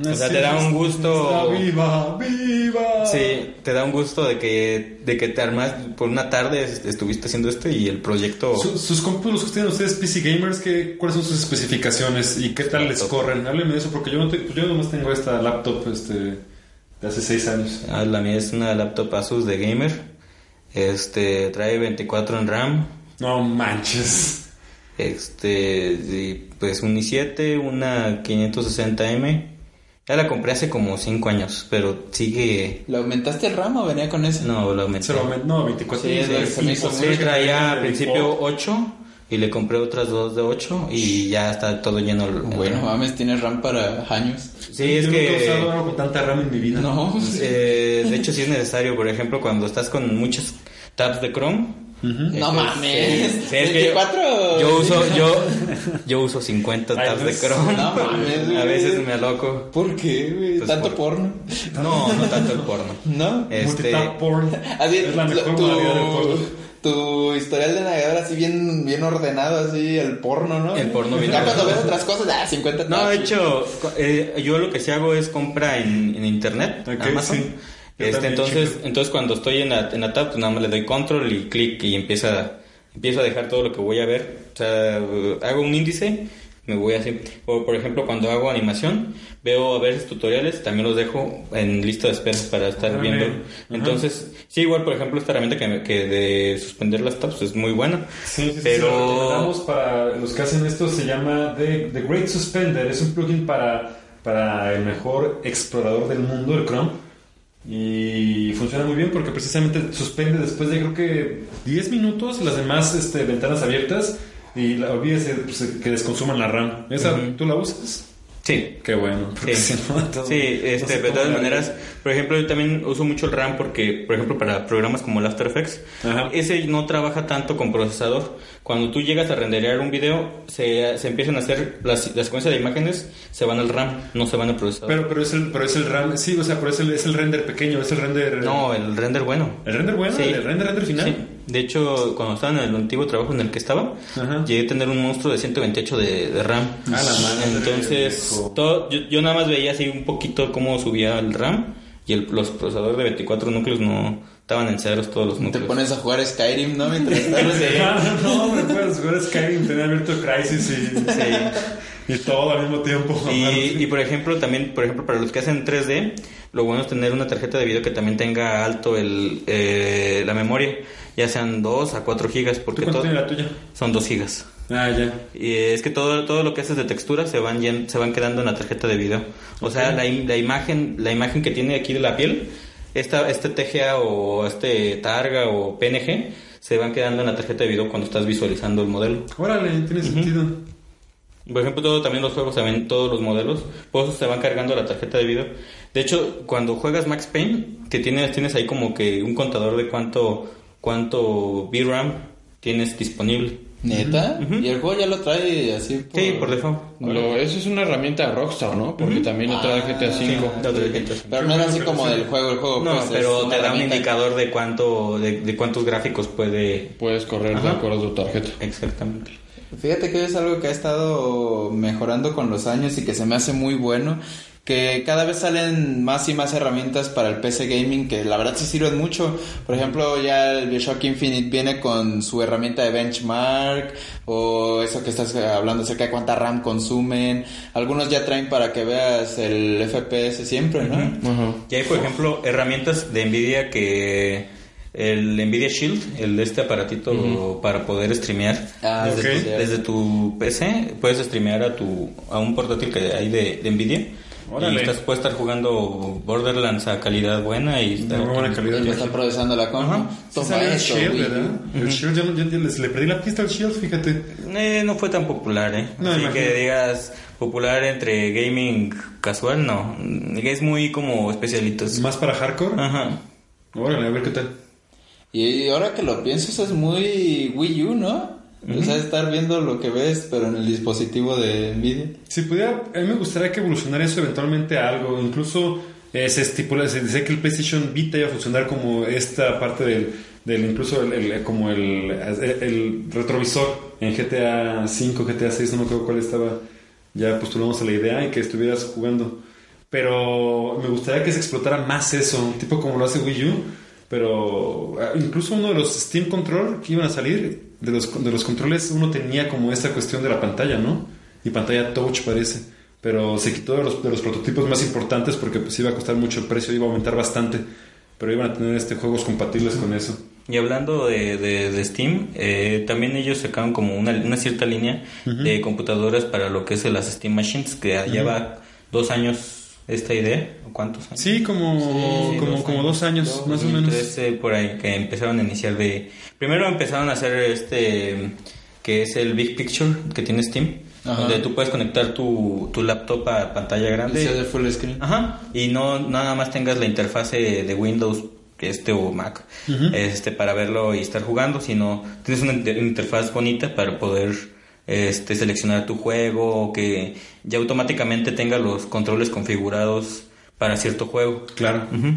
O sea, te da un gusto. Viva, viva. Sí, te da un gusto de que, de que te armas por una tarde est- estuviste haciendo esto y el proyecto. Su- sus compus los que tienen ustedes PC gamers, ¿qué, ¿cuáles son sus especificaciones y qué tal les corren? Háblenme de eso porque yo no te- pues yo nomás tengo esta laptop este, de hace 6 años. Ah, la mía es una laptop Asus de gamer. Este, trae 24 en RAM. No manches. Este, pues un i7, una 560M. Ya la compré hace como 5 años, pero sigue. ¿Le aumentaste el RAM o venía con ese? No, la aumenté. Se lo aument- no, 24 Sí, lo que se me hizo Sí, que traía al principio default. 8 y le compré otras dos de 8 y ya está todo lleno. el- Bueno, mames, tienes RAM para años. Sí, es Yo nunca he usado que. algo con tanta RAM en mi vida. No. eh, de hecho, sí es necesario. Por ejemplo, cuando estás con muchos tabs de Chrome. No mames. sí, es que yo- 24. Yo uso, yo, yo uso 50 Ay, tabs no de Chrome. No mames, güey. A veces me aloco. ¿Por qué, güey? Pues Tanto por- porno. No, no tanto el porno. ¿No? Este, porn. Así, es la mejor tu, del porno. tu historial de navegador así bien, bien ordenado, así el porno, ¿no? El porno bien Ya cuando ves otras cosas, ah, 50 no, de tabs. hecho, eh, yo lo que sí hago es compra en, en internet, Ok, Amazon. sí. Este, entonces, chico. entonces cuando estoy en la, en la tab, pues nada más le doy control y clic y empieza, empiezo a dejar todo lo que voy a ver. O sea, hago un índice, me voy así. O por ejemplo, cuando hago animación, veo a veces tutoriales, también los dejo en lista de espera para estar Órale. viendo. Ajá. Entonces, sí, igual por ejemplo, esta herramienta que, que de suspender las tabs es muy buena. Sí, sí, sí, pero para los que hacen esto, se llama The, The Great Suspender, es un plugin para, para el mejor explorador del mundo, el Chrome, y funciona muy bien porque precisamente suspende después de creo que 10 minutos las demás este, ventanas abiertas y la, olvídese pues, que desconsuman la RAM. ¿Esa tú la usas? Sí, Qué bueno. porque Sí, si no, todo- sí este, sé de todas la- maneras, por ejemplo, yo también uso mucho el RAM porque, por ejemplo, para programas como el After Effects, Ajá. ese no trabaja tanto con procesador. Cuando tú llegas a renderear un video, se, se empiezan a hacer las, las secuencias de imágenes, se van al RAM, no se van al procesador. Pero, pero, es el, pero es el RAM, sí, o sea, pero es el, es el render pequeño, es el render... no, el render bueno. ¿El render bueno? Sí. ¿El render, render final? Sí. De hecho, cuando estaba en el antiguo trabajo en el que estaba, Ajá. llegué a tener un monstruo de 128 de, de RAM. A la madre, Entonces, todo, yo, yo nada más veía así un poquito cómo subía el RAM y el, los procesadores de 24 núcleos no estaban en ceros todos los Te núcleos. pones a jugar Skyrim, ¿no? Mientras estás... Ah, no, me puedes jugar Skyrim, tener abierto Crisis y, y todo al mismo tiempo. Y, y, por ejemplo, también, por ejemplo, para los que hacen 3D, lo bueno es tener una tarjeta de video que también tenga alto el, eh, la memoria, ya sean 2 a 4 gigas, ¿Tú porque todo, tiene la tuya? son 2 gigas. Ah, ya. Y es que todo, todo lo que haces de textura se van se van quedando en la tarjeta de video. O sea, la, la imagen la imagen que tiene aquí de la piel, esta, este TGA o este Targa o PNG, se van quedando en la tarjeta de video cuando estás visualizando el modelo. Órale, tiene sentido. Por ejemplo, todo, también los juegos, también todos los modelos, por eso se van cargando la tarjeta de video. De hecho, cuando juegas Max Payne, que tienes, tienes ahí como que un contador de cuánto, cuánto VRAM tienes disponible. ¿Neta? Y el juego ya lo trae así por... Sí, por default. Lo- eso es una herramienta de Rockstar, ¿no? Porque también lo trae GTA V. Sí, otra tarjeta. Pero no era así como del juego, el juego No, pues, es pero te da un indicador de cuánto, de, de cuántos gráficos puede. Puedes correr de acuerdo a tu tarjeta. Exactamente. Fíjate que es algo que ha estado mejorando con los años y que se me hace muy bueno. Que cada vez salen más y más herramientas para el PC gaming que la verdad sí sirven mucho. Por ejemplo, ya el Bioshock Infinite viene con su herramienta de benchmark o eso que estás hablando acerca de cuánta RAM consumen. Algunos ya traen para que veas el FPS siempre, ¿no? Y hay, por ejemplo, herramientas de Nvidia que el Nvidia Shield, el de este aparatito para poder streamear Ah, desde, tu, desde tu PC, puedes streamear a tu a un portátil que hay de, de Nvidia. Órale. Y estás, puedes estar jugando Borderlands a calidad buena y está Muy buena calidad. Y está procesando la compu. Ajá. Sí Toma salió el Shield, Wii U. ¿verdad? El Shield, yo, no- yo- yo les- le perdí la pista al Shield, fíjate. Eh, no fue tan popular, ¿eh? No, Así imagino. que digas popular entre gaming casual, no. Es muy como especialitos. Más para hardcore. Ajá. Órale, a ver qué tal. Y ahora que lo pienso, eso es muy Wii U, ¿no? O sea, estar viendo lo que ves, pero en el dispositivo de Nvidia. Si pudiera, a mí me gustaría que evolucionara eso eventualmente a algo. Incluso eh, se estipula, se dice que el PlayStation Vita iba a funcionar como esta parte del, del incluso el, el- como el, el- retrovisor en GTA 5, GTA 6, no me acuerdo cuál estaba. Ya postulamos a la idea y que estuvieras jugando. Pero me gustaría que se explotara más eso, tipo como lo hace Wii U. Pero ah, incluso uno de los Steam Control que iban a salir, de los, de los controles, uno tenía como esta cuestión de la pantalla, ¿no? Y pantalla touch parece. Pero se quitó de los, de los prototipos más importantes porque pues iba a costar mucho el precio, iba a aumentar bastante. Pero iban a tener este juegos compatibles con eso. Y hablando de, de- de Steam, eh, también ellos sacaron como una, una cierta línea de computadoras para lo que es las Steam Machines, que lleva dos años esta idea, ¿o cuántos años? Sí, como, Sí, como, como dos años, más o menos. 2013, por ahí, que empezaron a iniciar de... Primero empezaron a hacer este, que es el Big Picture que tiene Steam, Ajá. donde tú puedes conectar tu, tu laptop a pantalla Y grande. sea de full screen. Ajá, y no nada más tengas la interfase de Windows este o Mac este para verlo y estar jugando, sino tienes una inter- interfaz bonita para poder este seleccionar tu juego o que ya automáticamente tenga los controles configurados para cierto juego. Claro. Ujú.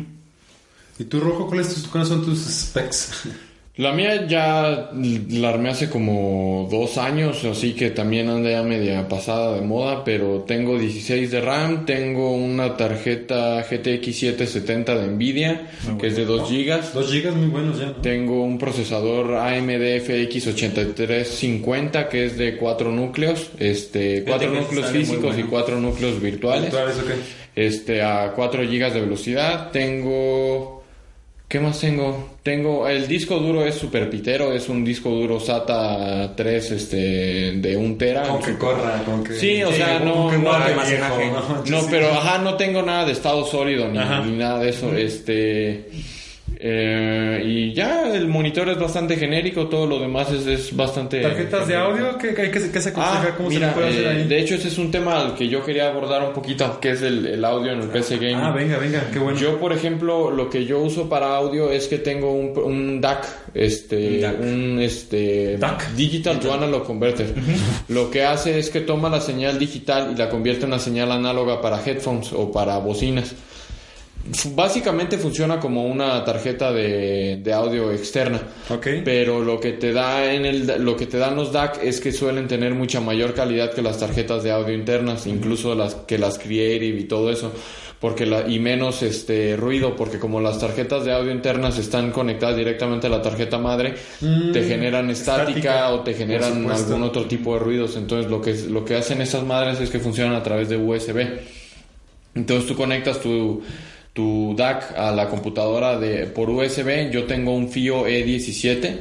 ¿Y tú, Rojo, cuáles son tus specs? La mía ya la armé hace como dos años, así que también anda ya media pasada de moda, pero tengo 16 de RAM, tengo una tarjeta GTX 770 de Nvidia, que es de 2 GB. Dos gigas muy buenos ya. ¿no? Tengo un procesador AMD FX 8350 que es de 4 núcleos, este, 4 que núcleos físicos y bueno. 4 núcleos virtuales Virtuales, ok. este a 4 GB de velocidad. Tengo ¿Qué más tengo? Tengo el disco duro es super pitero, es un disco duro SATA 3 este de 1 tera. Con que corra, con que... Sí, o sea, no- con que no viejo, ¿no? No, Sí. pero ajá, no tengo nada de estado sólido ni, ni nada de eso. Este. Eh, y ya el monitor es bastante genérico, todo lo demás es, es bastante. ¿Tarjetas de audio? ¿Qué, qué, qué, se aconseja? Ah, ¿Cómo mira, se puede hacer eh, ahí? de hecho ese es un tema al que yo quería abordar un poquito, que es el, el audio en el PC Gaming. Ah, venga, venga, qué bueno. Yo, por ejemplo, lo que yo uso para audio es que tengo un, un DAC, este, DAC. un este, DAC. Digital to Analog Converter. Lo que hace es que toma la señal digital y la convierte en una señal análoga para headphones o para bocinas. Básicamente funciona como una tarjeta de, de audio externa. Pero lo que te da en el lo que te dan los DAC es que suelen tener mucha mayor calidad que las tarjetas de audio internas, incluso las que las Creative y todo eso, porque la, y menos este ruido, porque como las tarjetas de audio internas están conectadas directamente a la tarjeta madre, te generan estática, estática, o te generan algún otro tipo de ruidos. Entonces lo que lo que hacen estas madres es que funcionan a través de USB. Entonces tú conectas tu, tu DAC a la computadora de, por USB. Yo tengo un FIO E17.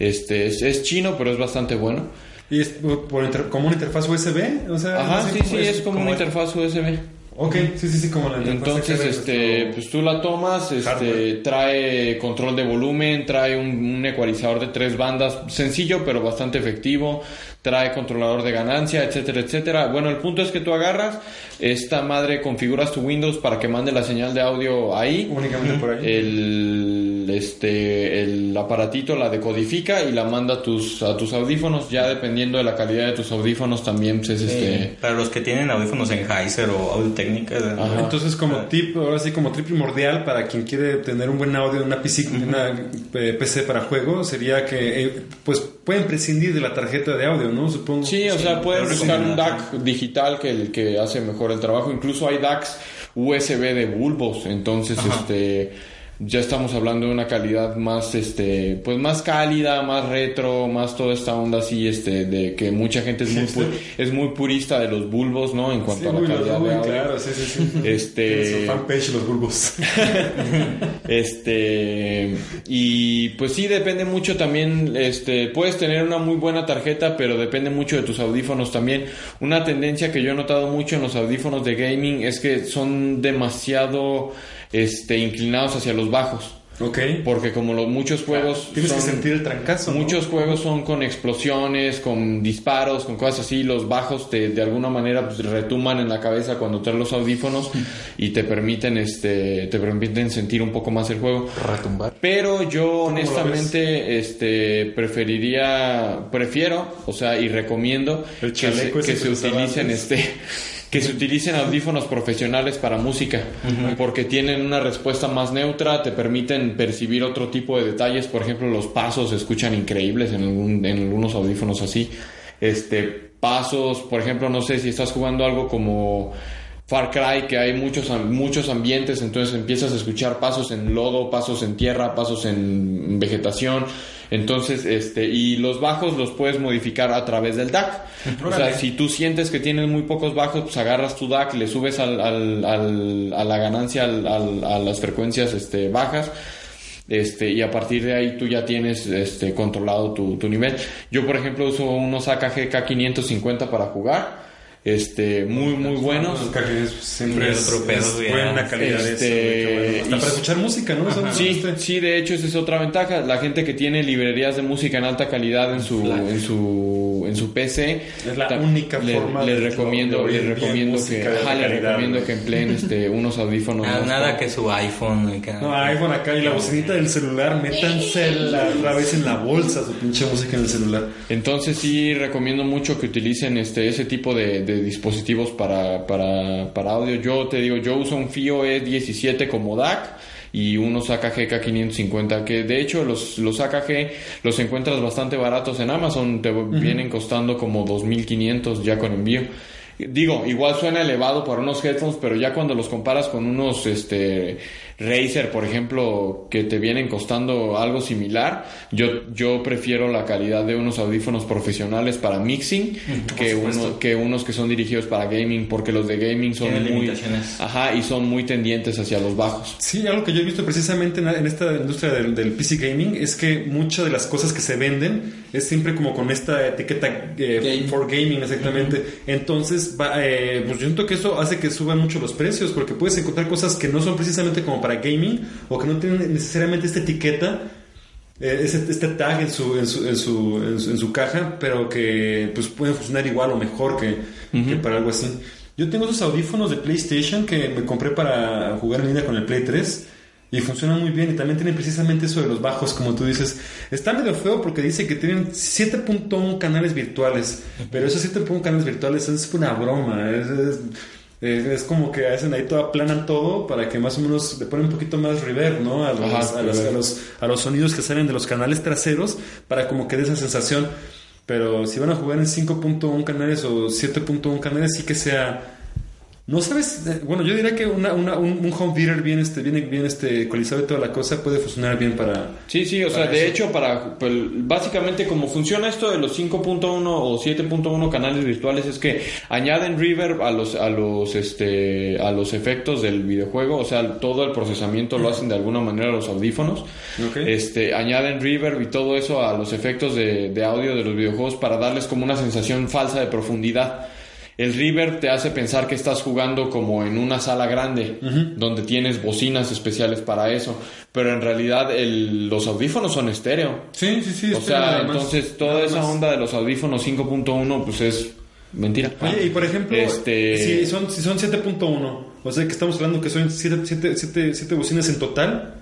Este, es, es chino, pero es bastante bueno. ¿Y es por como una interfaz USB? O sea, Ajá, así sí, sí, es como una es- interfaz USB. Ok, sí, sí, sí, como la interfaz Entonces, este, pues tú la tomas, este, Hardware. trae control de volumen, trae un, un ecualizador de tres bandas, sencillo pero bastante efectivo, trae controlador de ganancia, etcétera, etcétera. Bueno, el punto es que tú agarras esta madre, configuras tu Windows para que mande la señal de audio ahí. Únicamente por ahí. El, el, este, el aparatito la decodifica y la manda a tus, a tus audífonos. Ya dependiendo de la calidad de tus audífonos también pues, es este... Para los que tienen audífonos Sennheiser o Audio Técnica. Entonces, como tip, ahora sí, como tip primordial para quien quiere tener un buen audio en una PC, en una eh, PC para juego, sería que, eh, pues, pueden prescindir de la tarjeta de audio, ¿no? Supongo. Sí, o sea, puedes pero buscar un. DAC digital que, el que hace mejor el trabajo. Incluso hay DACs USB de bulbos. Entonces, este ya estamos hablando de una calidad más este pues más cálida más retro más toda esta onda así este de que mucha gente es muy pu- es muy purista de los bulbos no en cuanto Sí, a la calidad de audio claro, sí, sí, sí. Este- fanpage, los bulbos. Este y pues sí depende mucho también este puedes tener una muy buena tarjeta, pero depende mucho de tus audífonos también. Una tendencia que yo he notado mucho en los audífonos de gaming es que son demasiado este inclinados hacia los bajos. ok. Porque como los muchos juegos Tienes que sentir el trancazo. ¿no? Muchos juegos son con explosiones, con disparos, con cosas así. Los bajos te, de alguna manera pues, retuman en la cabeza cuando traes los audífonos y te permiten, este, te permiten sentir un poco más el juego. Retumbar. Pero yo honestamente, este, preferiría, prefiero, o sea, y recomiendo El que se, que se utilicen, antes. este, que se utilicen audífonos profesionales para música, porque tienen una respuesta más neutra, te permiten percibir otro tipo de detalles, por ejemplo, los pasos se escuchan increíbles en, algún- en algunos audífonos así. Este, pasos, por ejemplo, no sé si estás jugando algo como Far Cry, que hay muchos, muchos ambientes, entonces empiezas a escuchar pasos en lodo, pasos en tierra, pasos en vegetación. Entonces, este, y los bajos los puedes modificar a través del DAC. O sea, si tú sientes que tienes muy pocos bajos, pues agarras tu DAC, le subes al, al- al- a la ganancia al- al- a las frecuencias este, bajas. Este, y a partir de ahí tú ya tienes este, controlado tu, tu nivel. Yo, por ejemplo, uso unos AKG K550 para jugar. Este, muy, muy buenos. Siempre es, otro pedo, es buena calidad Este, eso, güey, qué bueno. Hasta y- para escuchar música, ¿no? Sí, sí, de hecho esa es otra ventaja. La gente que tiene librerías de música en alta calidad en su en su en su PC Es la ta- única le- forma les de- recomiendo les recomiendo que ajá, les calidad, recomiendo que empleen este unos audífonos Nada, que su iPhone. No, iPhone acá y la bocinita del celular, métanse la otra vez en la bolsa su pinche música en el celular. Entonces sí recomiendo mucho que utilicen este ese tipo de, de dispositivos para, para, para audio. Yo te digo, yo uso un FIO E17 como DAC y unos AKG K550 que de hecho los, los AKG los encuentras bastante baratos en Amazon, te vienen costando como 2.500 ya con envío. Digo, igual suena elevado para unos headphones, pero ya cuando los comparas con unos este Razer, por ejemplo, que te vienen costando algo similar, yo yo prefiero la calidad de unos audífonos profesionales para mixing que uno, que unos que son dirigidos para gaming, porque los de gaming son Tienen muy limitaciones. ajá y son muy tendientes hacia los bajos. Sí, algo que yo he visto precisamente en, en esta industria del, del PC gaming es que muchas de las cosas que se venden es siempre como con esta etiqueta eh, Game. for gaming, exactamente. Entonces, va, eh, pues yo siento que eso hace que suban mucho los precios porque puedes encontrar cosas que no son precisamente como para gaming o que no tienen necesariamente esta etiqueta. ese- este tag en su, en su, en su, en su, en su caja, pero que pues pueden funcionar igual o mejor que, que para algo así. Yo tengo esos audífonos de PlayStation que me compré para jugar en línea con el Play 3 y funcionan muy bien y también tienen precisamente eso de los bajos, como tú dices. Está medio feo porque dice que tienen 7.1 canales virtuales, pero esos 7.1 canales virtuales es una broma, es, es, es- es como que hacen ahí todo, aplanan todo para que más o menos le ponen un poquito más reverb, ¿no? A los, Ajá, a los- reverb. a los- a los sonidos que salen de los canales traseros para como que dé esa sensación. Pero si van a jugar en 5.1 canales o 7.1 canales, sí que sea... No sabes, bueno, yo diría que una, una- un, un home theater bien, este, bien, bien este, ecualizado y toda la cosa puede funcionar bien para... Sí, sí, o sea, de hecho, para pues, básicamente como funciona esto de los 5.1 o 7.1 canales virtuales es que añaden reverb a los a los este a los efectos del videojuego, o sea, todo el procesamiento lo hacen de alguna manera los audífonos. Este, añaden reverb y todo eso a los efectos de, de audio de los videojuegos para darles como una sensación falsa de profundidad. El reverb te hace pensar que estás jugando como en una sala grande, donde tienes bocinas especiales para eso, pero en realidad el- los audífonos son estéreo. Sí, sí, sí. O sea, entonces toda esa onda de los audífonos 5.1 pues es mentira. Oye, y por ejemplo, Este- si son, si son 7.1, o sea que estamos hablando que son 7 bocinas en total,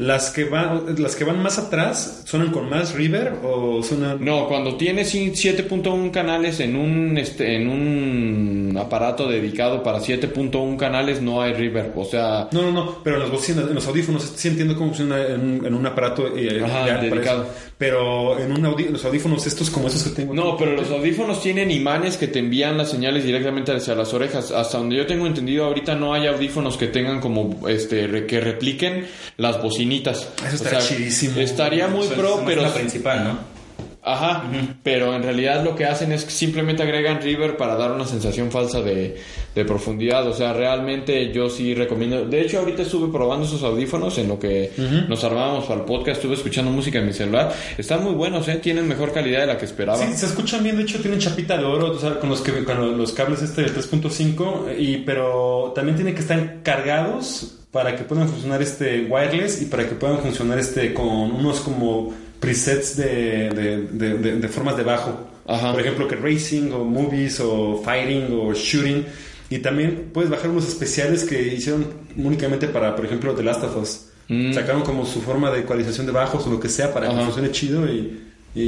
las que van las que van más atrás suenan con más reverb o suenan No, cuando tienes 7.1 canales en un este en un aparato dedicado para 7.1 canales no hay reverb, o sea, No, no, no, pero en las bocinas, en los audífonos, sí entiendo cómo funciona en, un- en un aparato eh, Ajá, dedicado. eso. Pero en un los audífonos estos como esos que tengo. No, pero los audífonos tienen imanes que te envían las señales directamente hacia las orejas. Hasta donde yo tengo entendido, ahorita no hay audífonos que tengan como este re- que repliquen las bocinitas. Eso estaría chidísimo. Estaría muy es- pro, pero la principal, ¿no? Ajá, pero en realidad lo que hacen es que simplemente agregan reverb para dar una sensación falsa de, de profundidad. O sea, realmente yo sí recomiendo. De hecho, ahorita estuve probando esos audífonos en lo que nos armábamos para el podcast. Estuve escuchando música en mi celular. Están muy buenos, ¿eh? Tienen mejor calidad de la que esperaba. Sí, se escuchan bien, de hecho tienen chapita de oro, o sea, con los que con los cables este de 3.5 y pero también tienen que estar cargados para que puedan funcionar este wireless y para que puedan funcionar este con unos como presets de, de, de- de- formas de bajo. Ajá. Por ejemplo, que racing o movies o fighting o shooting. Y también puedes bajar unos especiales que hicieron únicamente para, por ejemplo, The Last of Us. Mm. Sacaron como su forma de ecualización de bajos o lo que sea para que Ajá. funcione chido y, y,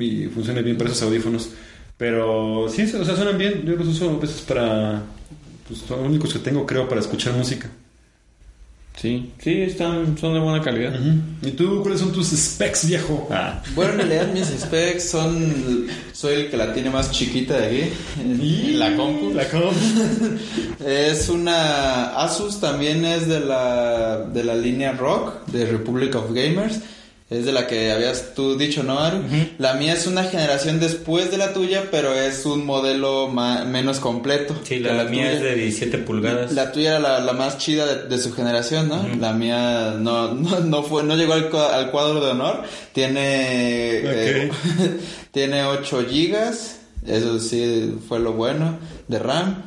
y funcione bien para esos audífonos. Pero sí, o sea, suenan bien. Yo los uso a veces para. Pues son los únicos que tengo, creo, para escuchar música. Sí, sí, están, son de buena calidad. ¿Y tú cuáles son tus specs, viejo? Ah. Bueno, en realidad mis specs son... Soy el que la tiene más chiquita de aquí. en La compu. La compu. Es una Asus, también es de la, de la línea Rock, de Republic of Gamers. Es de la que habías tú dicho, ¿no, Aru? La mía es una generación después de la tuya, pero es un modelo menos completo. Sí, la, mía tuya. es de 17 pulgadas. La tuya era la, la más chida de, de su generación, ¿no? La mía no, no, no fue, no llegó al, cua- al cuadro de honor. Tiene, eh, tiene 8 gigas, eso sí fue lo bueno, de RAM.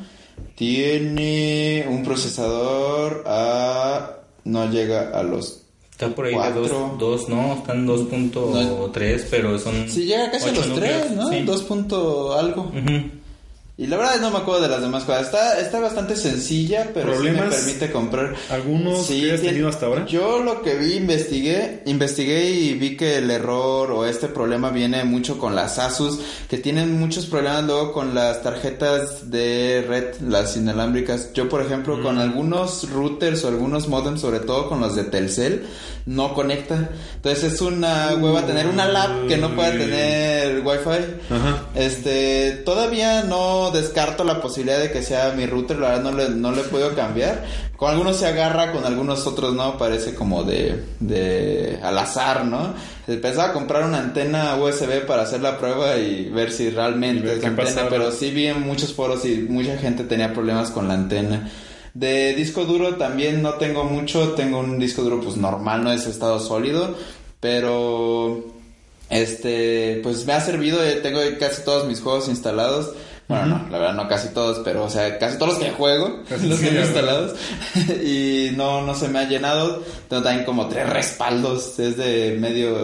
Tiene un procesador a, no llega a los, Está por ahí Cuatro. de 2, dos, no, están 2.3, pero son... sí llega casi a los núcleos, 3, ¿no? sí. 2 punto algo. Ujú. Y la verdad no me acuerdo de las demás cosas. Está, está bastante sencilla, pero sí me permite comprar. ¿Algunos Sí, que hayas tiene- tenido hasta ahora? Yo lo que vi, investigué, investigué y vi que el error o este problema viene mucho con las Asus, que tienen muchos problemas luego con las tarjetas de red, las inalámbricas. Yo, por ejemplo, Mm. con algunos routers o algunos modems, sobre todo con los de Telcel, no conecta. Entonces es una hueva tener una lab que no pueda tener Wi-Fi. Ajá. Este, todavía no descarto la posibilidad de que sea mi router, la verdad no le, no le he podido cambiar. Con algunos se agarra, con algunos otros no, parece como de, de al azar, ¿no? Pensaba comprar una antena USB para hacer la prueba y ver si realmente ver es qué antena, pasaba. pero sí vi en muchos foros y mucha gente tenía problemas con la antena. De disco duro también no tengo mucho, tengo un disco duro pues normal, no es estado sólido, pero este pues me ha servido, eh, tengo casi todos mis juegos instalados. Bueno, no, la verdad no casi todos, pero o sea, casi todos los que juego, Casi los sí, tengo instalados y no no se me ha llenado. Tengo también como tres respaldos, es de medio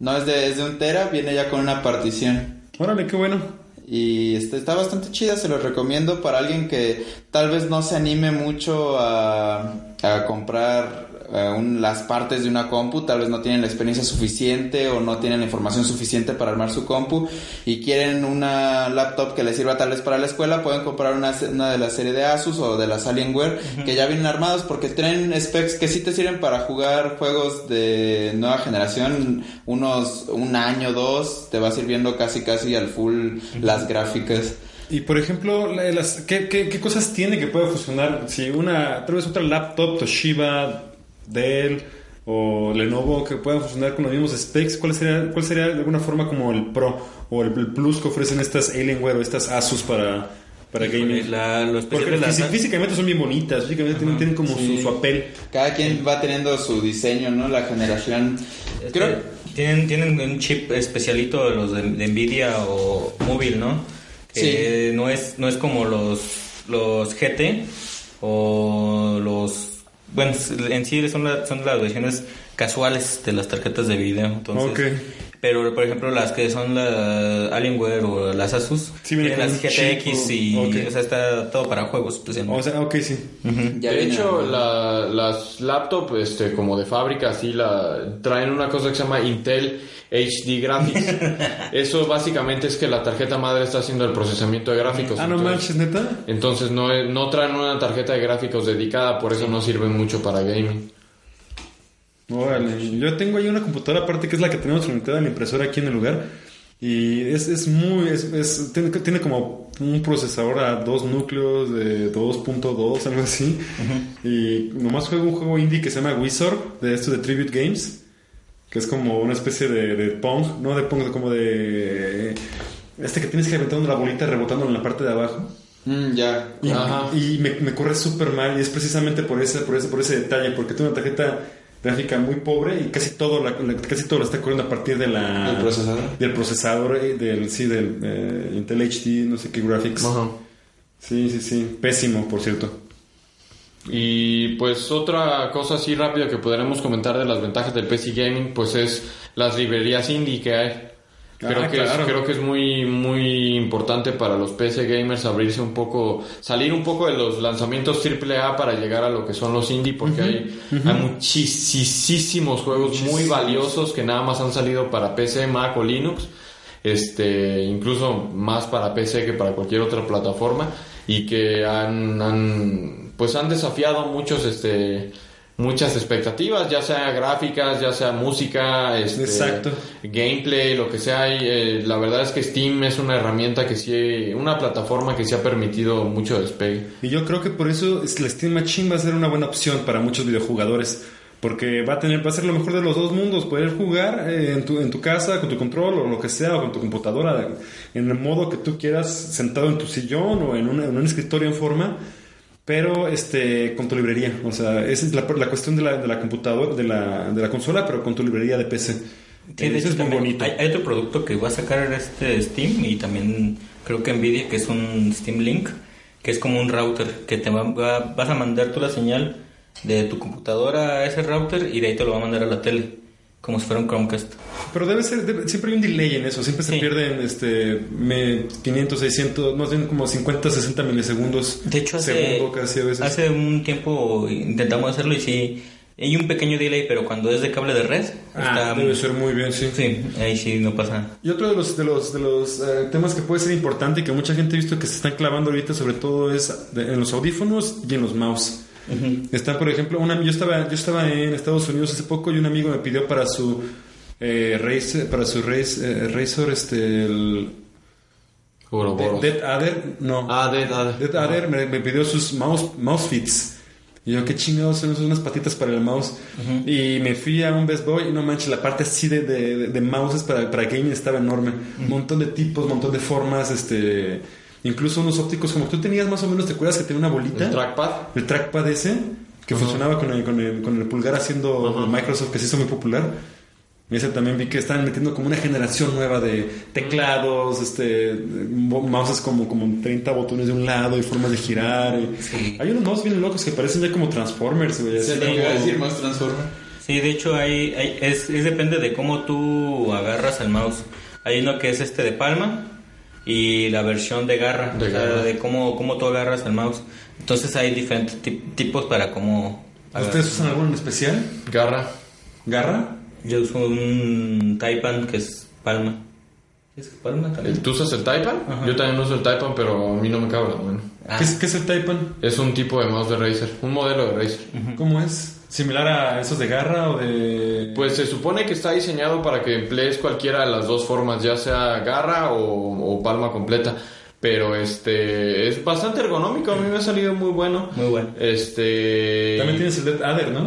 no es de es de un tera, viene ya con una partición. Órale, qué bueno. Y este, está bastante chida, se los recomiendo para alguien que tal vez no se anime mucho a, a comprar eh, un- las partes de una compu, tal vez no tienen la experiencia suficiente o no tienen la información suficiente para armar su compu y quieren una laptop que les sirva tal vez para la escuela, pueden comprar una, una de la serie de Asus o de las Alienware que ya vienen armados porque tienen specs que sí te sirven para jugar juegos de nueva generación, unos un año, dos, te va sirviendo casi casi al full las gráficas. Y por ejemplo, las, ¿qué, qué, qué cosas tiene que pueda funcionar? Si una, tal vez otra laptop, Toshiba, Dell o Lenovo que puedan funcionar con los mismos specs, ¿cuál sería, cuál sería de alguna forma como el Pro o el, el Plus que ofrecen estas Alienware o estas Asus para, para gaming? La, lo especial Porque de las- físicamente son bien bonitas, físicamente tienen, tienen como Sí. su, su apel. Cada quien va teniendo su diseño, ¿no? La generación. Creo tienen, tienen un chip especialito de los de, de Nvidia o móvil, ¿no? Que no es no es como los los GT o los bueno en sí son, son las versiones casuales de las tarjetas de video entonces. Pero, por ejemplo, las que son la Alienware o las Asus, Sí, tienen las GTX y, o sea, está todo para juegos. Pues, en- O sea, ok, sí. Ya de viene hecho, la- las laptops, este, como de fábrica, así la traen una cosa que se llama Intel HD Graphics. Eso básicamente es que la tarjeta madre está haciendo el procesamiento de gráficos. Ah, no entonces, manches, neta. entonces no, es- no traen una tarjeta de gráficos dedicada, por eso no sirven mucho para gaming. Órale, yo tengo ahí una computadora aparte que es la que tenemos conectada a la impresora aquí en el lugar. Y es, es muy, es, es- tiene, tiene como un procesador a dos núcleos de 2.2, algo así. Y nomás juego un juego indie que se llama Wizard, de esto de Tribute Games, que es como una especie de, de Pong, no de Pong, como de... Este que tienes que aventar una bolita rebotando en la parte de abajo. Mm, ya. Y, Ajá. y me, me corre súper mal y es precisamente por ese, por ese, por ese detalle, porque tengo una tarjeta gráfica muy pobre y casi todo, la, la- casi todo lo está corriendo a partir de la, ¿El procesador? del procesador, eh, del, sí, del eh, Intel HD, no sé qué graphics. Sí, sí, sí. Pésimo, por cierto. Y pues otra cosa así rápida que podremos comentar de las ventajas del PC Gaming, pues es las librerías indie que hay. Creo, Ah, que, claro. es, creo que es muy, muy importante para los PC gamers abrirse un poco, salir un poco de los lanzamientos AAA para llegar a lo que son los indie, porque hay, hay muchísimos juegos muy valiosos que nada más han salido para PC, Mac o Linux, este, incluso más para PC que para cualquier otra plataforma, y que han, han pues han desafiado muchos, este, muchas expectativas, ya sea gráficas, ya sea música, este, Exacto. gameplay, lo que sea. y, eh, la verdad es que Steam es una herramienta que sí, una plataforma que sí ha permitido mucho despegue. Y yo creo que por eso es- la Steam Machine va a ser una buena opción para muchos videojugadores. Porque va a tener, va a ser lo mejor de los dos mundos, poder jugar eh, en, tu, en tu casa, con tu control o lo que sea, o con tu computadora, en el modo que tú quieras, sentado en tu sillón o en, una- en un escritorio en forma, pero este con tu librería. O sea, esa es la, la cuestión de la, de la computadora, de la, de la consola, pero con tu librería de PC. Sí, de hecho, es muy bonito. Hay, hay otro producto que va a sacar este Steam y también creo que Nvidia, que es un Steam Link, que es como un router, que te va, va- vas a mandar tú la señal de tu computadora a ese router y de ahí te lo va a mandar a la tele, como si fuera un Chromecast. Pero debe ser, debe- siempre hay un delay en eso, siempre se Sí. pierden este, me- 500, 600, más bien como 50, 60 milisegundos. De hecho, hace, casi a veces. hace un tiempo intentamos hacerlo y sí, hay un pequeño delay, pero cuando es de cable de red, Ah, está... debe ser muy bien, sí. Sí, ahí sí no pasa. Y otro de los, de los, de los eh, temas que puede ser importante y que mucha gente ha visto que se están clavando ahorita, sobre todo es de- en los audífonos y en los mouse. Están, por ejemplo, una, yo estaba yo estaba en Estados Unidos hace poco y un amigo me pidió para su eh, Razer, para su Razer, eh, Razer, este, el. Dead Adder, no. Ah, Dead Adder. Dead Adder me, me pidió sus mouse, mouse fits. Y yo, qué chingados son unas patitas para el mouse. Y me fui a un Best Boy y no manches, la parte así de, de, de- de mouses para, para gaming estaba enorme. Un montón de tipos, un montón de formas, este... Incluso unos ópticos, como tú tenías más o menos, ¿te acuerdas que tenía una bolita? El trackpad. El trackpad ese, que funcionaba con el, con, el, con el pulgar haciendo Microsoft, que se hizo muy popular. Y ese también vi que están metiendo como una generación nueva de teclados, este, mo- mouses como, como 30 botones de un lado y formas de girar. y- Sí. Hay unos mouse bien locos que parecen ya como Transformers, güey. como- iba a decir, más Transformer. Sí, de hecho hay, hay- es, es depende de cómo tú agarras el mouse. Hay uno que es este de palma y la versión de garra, De o sea, de cómo, cómo tú agarras el mouse. Entonces hay diferentes ti- tipos para cómo... ¿Ustedes usan alguno en especial? Garra. ¿Garra? Yo uso un Taipan que es palma. ¿Es palma también? ¿Tú usas el Taipan? Ajá. Yo también uso el Taipan, pero a mí no me cabe la mano. Ah, ¿Qué, es, ¿Qué es el Taipan? Es un tipo de mouse de Razer, un modelo de Razer. ¿Cómo es? ¿Similar a esos de garra o de...? Pues se supone que está diseñado para que emplees cualquiera de las dos formas, ya sea garra o, o palma completa. Pero este es bastante ergonómico, a mí me ha salido muy bueno. Muy bueno. Este También tienes el Dead Adder, ¿no?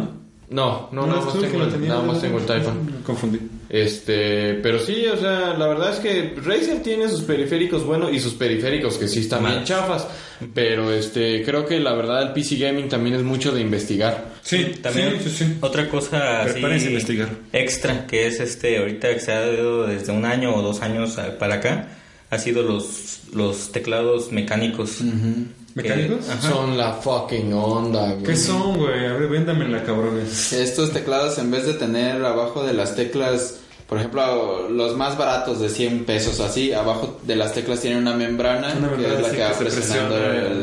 No, no, ¿No nada más tengo, el- nada más tengo el Taipan. Me confundí. Este, pero sí, o sea, la verdad es que Razer tiene sus periféricos buenos y sus periféricos que sí están bien chafas, pero este, creo que la verdad el PC gaming también es mucho de investigar. Sí, También sí, sí, sí. otra cosa así investigar. extra que es este ahorita que se ha dado desde un año o dos años a- para acá ha sido los los teclados mecánicos. ¿Mecánicos? ajá. Son la fucking onda, güey. ¿Qué son, güey? A ver, véndamela, cabrones. Estos teclados, en vez de tener abajo de las teclas por ejemplo, los más baratos de 100 pesos así, abajo de las teclas tienen una membrana, Una que es la que va presionando presiona. el,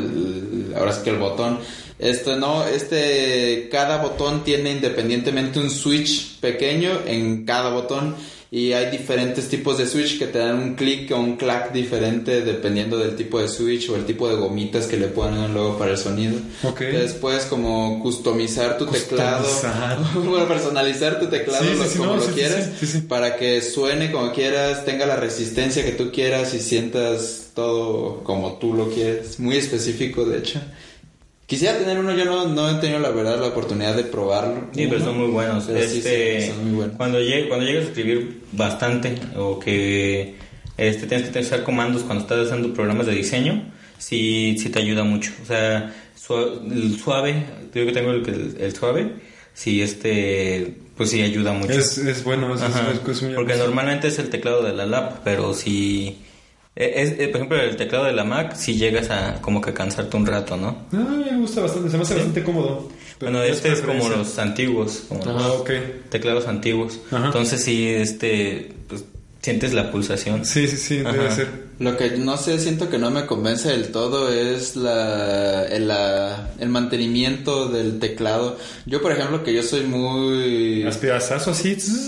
el- ahora sí que el botón. Esto no, este, cada botón tiene independientemente un switch pequeño en cada botón y hay diferentes tipos de switch que te dan un clic o un clack diferente dependiendo del tipo de switch o el tipo de gomitas que le ponen luego para el sonido. Ok. Entonces puedes como customizar tu teclado, bueno, personalizar tu teclado Sí, como no, lo sí, quieras para que suene como quieras, tenga la resistencia que tú quieras y sientas todo como tú lo quieres. Muy específico, de hecho. Quisiera tener uno, yo no, no he tenido la verdad la oportunidad de probarlo. Sí, pero son muy buenos. Pero sí, Este, sí, son muy buenos. Cuando, llegue, cuando llegues a escribir bastante o que este, tienes que utilizar comandos cuando estás haciendo programas de diseño, sí, sí te ayuda mucho. O sea, sua- el suave, yo que tengo el, el, el suave, sí, este, pues sí ayuda mucho. Es, es bueno, es, es- Ajá, es- muy porque normalmente es el teclado de la lap, pero si... Es, es- por ejemplo, el teclado de la Mac, si llegas a como que cansarte un rato, ¿no? Ah, me gusta bastante, se me hace bastante cómodo. Bueno, este es como los antiguos, como Ah, los teclados antiguos. Ajá. Entonces sí, este, pues, sientes la pulsación. Sí, sí, sí, debe ser. Lo que no sé, siento que no me convence del todo es la, el, la- el mantenimiento del teclado. Yo, por ejemplo, que yo soy muy... Aspirazazo así. Es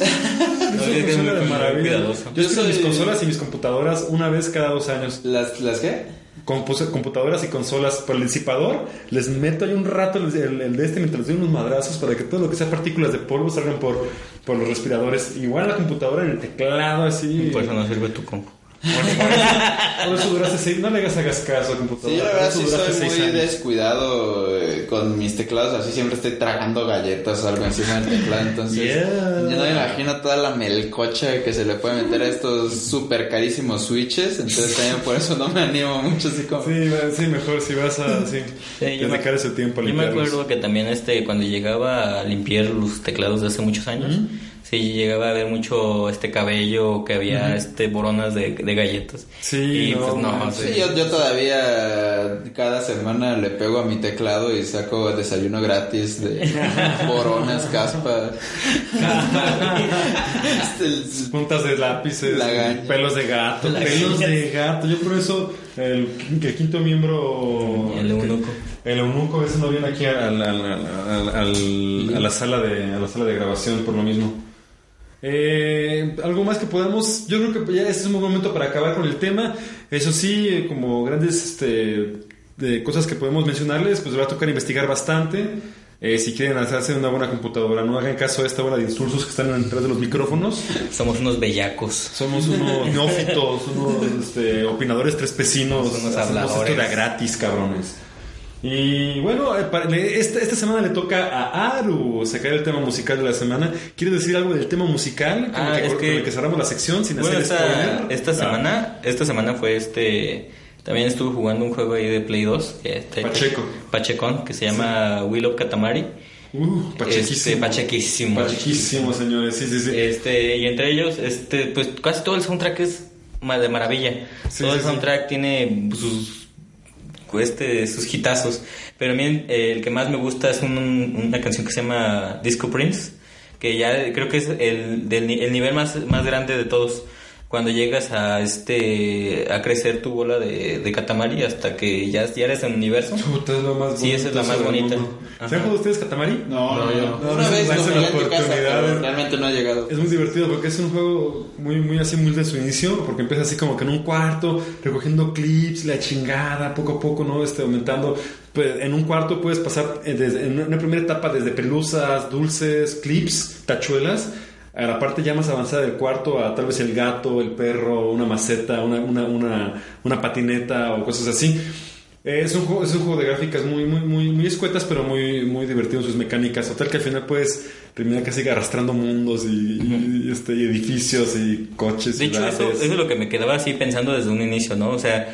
es una de maravilla. Yo Yo soy- mis consolas y mis computadoras una vez cada dos años. ¿Las, ¿Las qué? Computadoras y consolas por el disipador, les meto ahí un rato el de este mientras les doy unos madrazos para que todo lo que sea partículas de polvo salgan por, por los respiradores. Igual la computadora en el teclado así. Por eso no sirve tu compu. Por eso duraste seis, no le hagas, hagas caso computadora. Sí, la verdad sí soy muy años. descuidado eh, con mis teclados, así siempre estoy tragando galletas o algo encima del teclado, entonces Yeah. yo no me imagino toda la melcocha que se le puede meter a estos súper carísimos switches, entonces también por eso no me animo mucho así como... Sí, sí, mejor si vas a sí, Sí, yo me- dedicar ese tiempo a Yo me acuerdo que también este cuando llegaba a limpiar los teclados de hace muchos años, sí llegaba a ver mucho este cabello que había este boronas de, de galletas. Sí, y no, pues no. Sí, sí. yo, yo todavía cada semana le pego a mi teclado y saco desayuno gratis de boronas, caspa. Este, el- Puntas de lápices, Lagaña. pelos de gato, pelos de gato. Yo por eso el, el quinto miembro, El eunuco. el eunuco ese no viene aquí al- al- al- a la sala de a la sala de grabación por lo mismo. Eh, algo más que podamos, yo creo que ya este es un buen momento para acabar con el tema. Eso sí, eh, como grandes este, de cosas que podemos mencionarles, pues les va a tocar investigar bastante. Eh, si quieren hacerse una buena computadora, no hagan caso a esta hora de insultos que están detrás de los micrófonos. Somos unos bellacos. Somos unos neófitos, unos este, opinadores trespecinos, Unos hacemos habladores. esto de gratis, cabrones. Y bueno, eh, esta, esta semana le toca a Aru sacar el tema musical de la semana. ¿Quieres decir algo del tema musical? Con Ah, que, es con que- el que cerramos la sección sin Bueno, hacer esta, esta Ah, semana, esta semana fue este. También estuve jugando un juego ahí de Play 2. Que, este- Pacheco. Pachecón, que se llama Will of Katamari. Uh, pachequísimo. Este, pachequísimo. Pachequísimo, señores. Sí, sí, sí. Este, y entre ellos, este, pues casi todo el soundtrack es de maravilla. Sí, todo sí, el sí. soundtrack tiene sus este, sus hitazos. Pero a mí el que más me gusta es un- una canción que se llama Disco Prince, que ya creo que es el, del, el nivel más, más grande de todos. Cuando llegas a este a crecer tu bola de, de Katamari hasta que ya, ya eres en el universo. Es lo más Sí, esa es la más bonita. ¿Se han jugado ustedes Katamari? No, no, yo. No, Una no, vez no, lo la casa, realmente no ha llegado. Es muy divertido porque es un juego muy, muy así, muy de su inicio, porque empieza así como que en un cuarto, recogiendo clips, la chingada, poco a poco, ¿no? Este, aumentando. Pues, en un cuarto puedes pasar eh, desde- en una primera etapa desde pelusas, dulces, clips, tachuelas, a la parte ya más avanzada del cuarto, a tal vez el gato, el perro, una maceta, una, una, una, una patineta o cosas así. Eh, Es un, juego, es un juego de gráficas muy, muy, muy, muy escuetas, pero muy, muy divertido en sus mecánicas. Total que al final puedes terminar casi arrastrando mundos y, y, este, y edificios y coches. De hecho, eso, eso es lo que me quedaba así pensando desde un inicio, ¿no? O sea,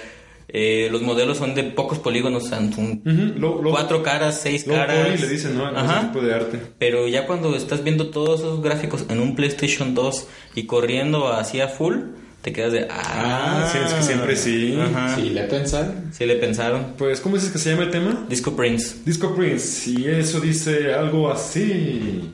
eh, los modelos son de pocos polígonos, son son Ujú, lo- lo- cuatro caras, seis Low caras. le dicen, ¿no? A Ajá. Ese tipo de arte. Pero ya cuando estás viendo todos esos gráficos en un PlayStation 2 y corriendo así a full, te quedas de... Ah, Ah, sí, es que siempre sí. Ajá. Sí, le pensaron. Sí le pensaron. Pues, ¿cómo dices que se llama el tema? Disco Prince. Disco Prince. Y eso dice algo así.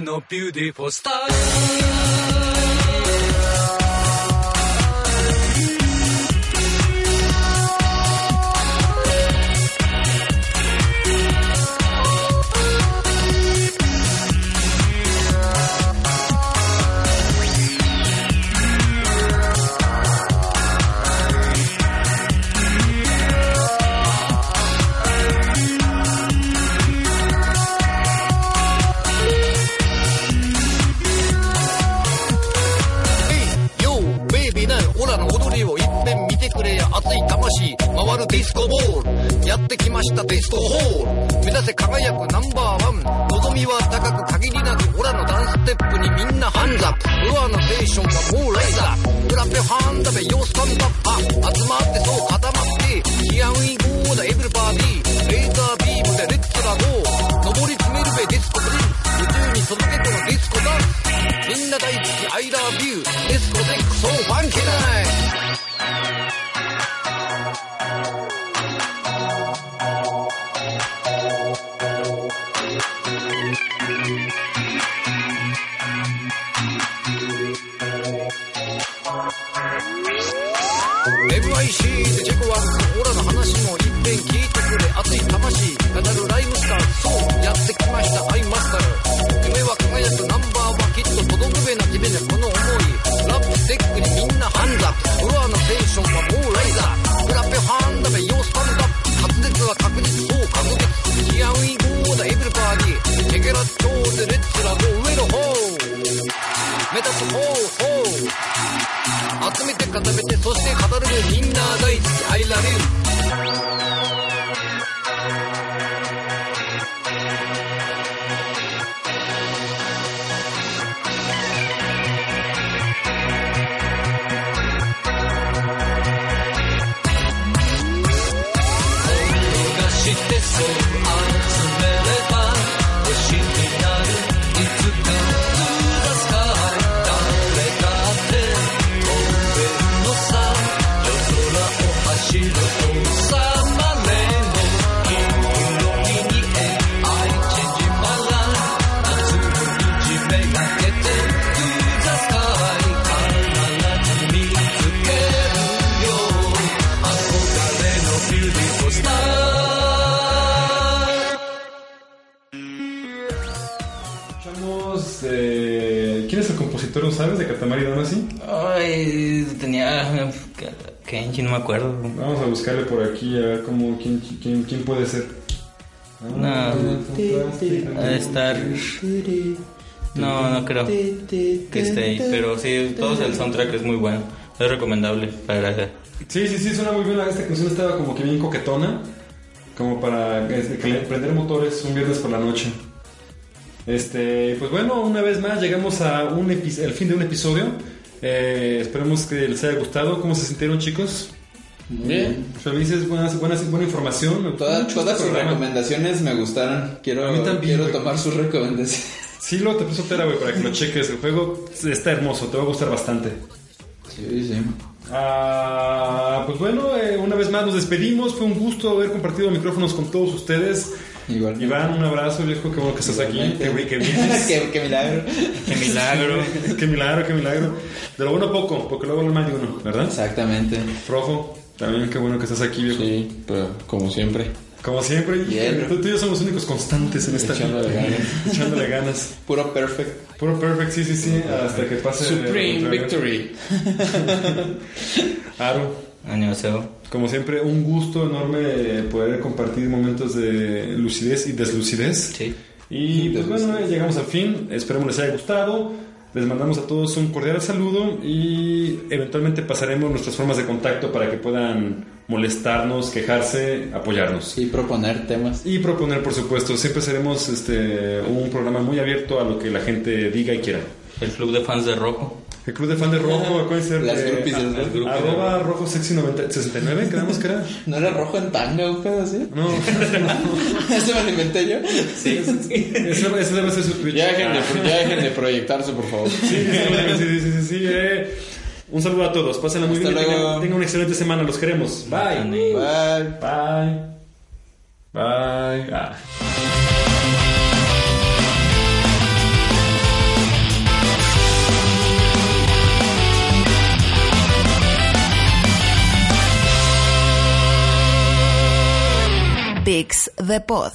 no beautiful stars. ってきましたベストホール。目指せ輝くナンバーワン。望みは高く限りなくオラのダンステップにみんなハンズアップ。フロアのテーションはもうライザー。グラペハンダベヨースタンダッパ集まってそうか acuerdo. Vamos a buscarle por aquí a ver cómo, quién, quién, quién puede ser. No. Ah, de estar. No, no creo que esté ahí. Pero sí, todo el soundtrack es muy bueno. Es recomendable para. Sí, sí, sí, suena muy bien. Esta canción estaba como que bien coquetona. Como para prender motores un viernes por la noche. Este, pues bueno, una vez más llegamos a un el fin de un episodio. Eh, esperemos que les haya gustado. ¿Cómo se sintieron, chicos? Bien. Felices, buenas, buenas, buena información. Toda- todas sus recomendaciones me gustaron. Quiero, A mí también, quiero tomar sus recomendaciones. Sí, luego te paso tela, güey, para que lo cheques. El juego está hermoso, te va a gustar bastante. Sí, sí. Ah, pues bueno, eh, una vez más nos despedimos. Fue un gusto haber compartido micrófonos con todos ustedes. Igual. Iván, un abrazo, viejo. Qué bueno que estás aquí. Qué, que vienes. qué, qué milagro. ¡Qué milagro! qué milagro, qué milagro. De lo bueno poco, porque luego habla mal de uno, ¿verdad? Exactamente. Rojo, también qué bueno que estás aquí, viejo. Sí, pero como siempre. Como siempre, Bien. tú, tú y yo somos los únicos constantes en esta Echándole ganas. Echándole ganas. Puro perfect. Puro perfect, sí, sí, sí. Hasta que pase. Supreme. Victory. Aro. Annyeonghaseyo. Como siempre, un gusto enorme poder compartir momentos de lucidez y deslucidez. Sí. Y pues bueno, llegamos al fin. Esperemos les haya gustado. Les mandamos a todos un cordial saludo y eventualmente pasaremos nuestras formas de contacto para que puedan molestarnos, quejarse, apoyarnos. Y proponer temas. Y proponer, por supuesto, siempre seremos este, un programa muy abierto a lo que la gente diga y quiera. El club de fans de Rojo. El club de fan de Rojo, acuérdense Las eh, groupies, a- las groupies. arroba rojo sexy 90 69, quedamos que era. ¿No era rojo en tanga o pedo así? No, ¿Eso me lo inventé yo? Sí. eso, eso debe ser su Twitch. Ya dejen, Ah. de, ya dejen de proyectarse, por favor. Sí, sí, sí, sí, sí, sí, eh. Un saludo a todos, pásenla muy Hasta bien, luego. tengan, tengan una excelente semana, los queremos. Bye. Bye. Bye. Bye. Ah. Pix the Pod.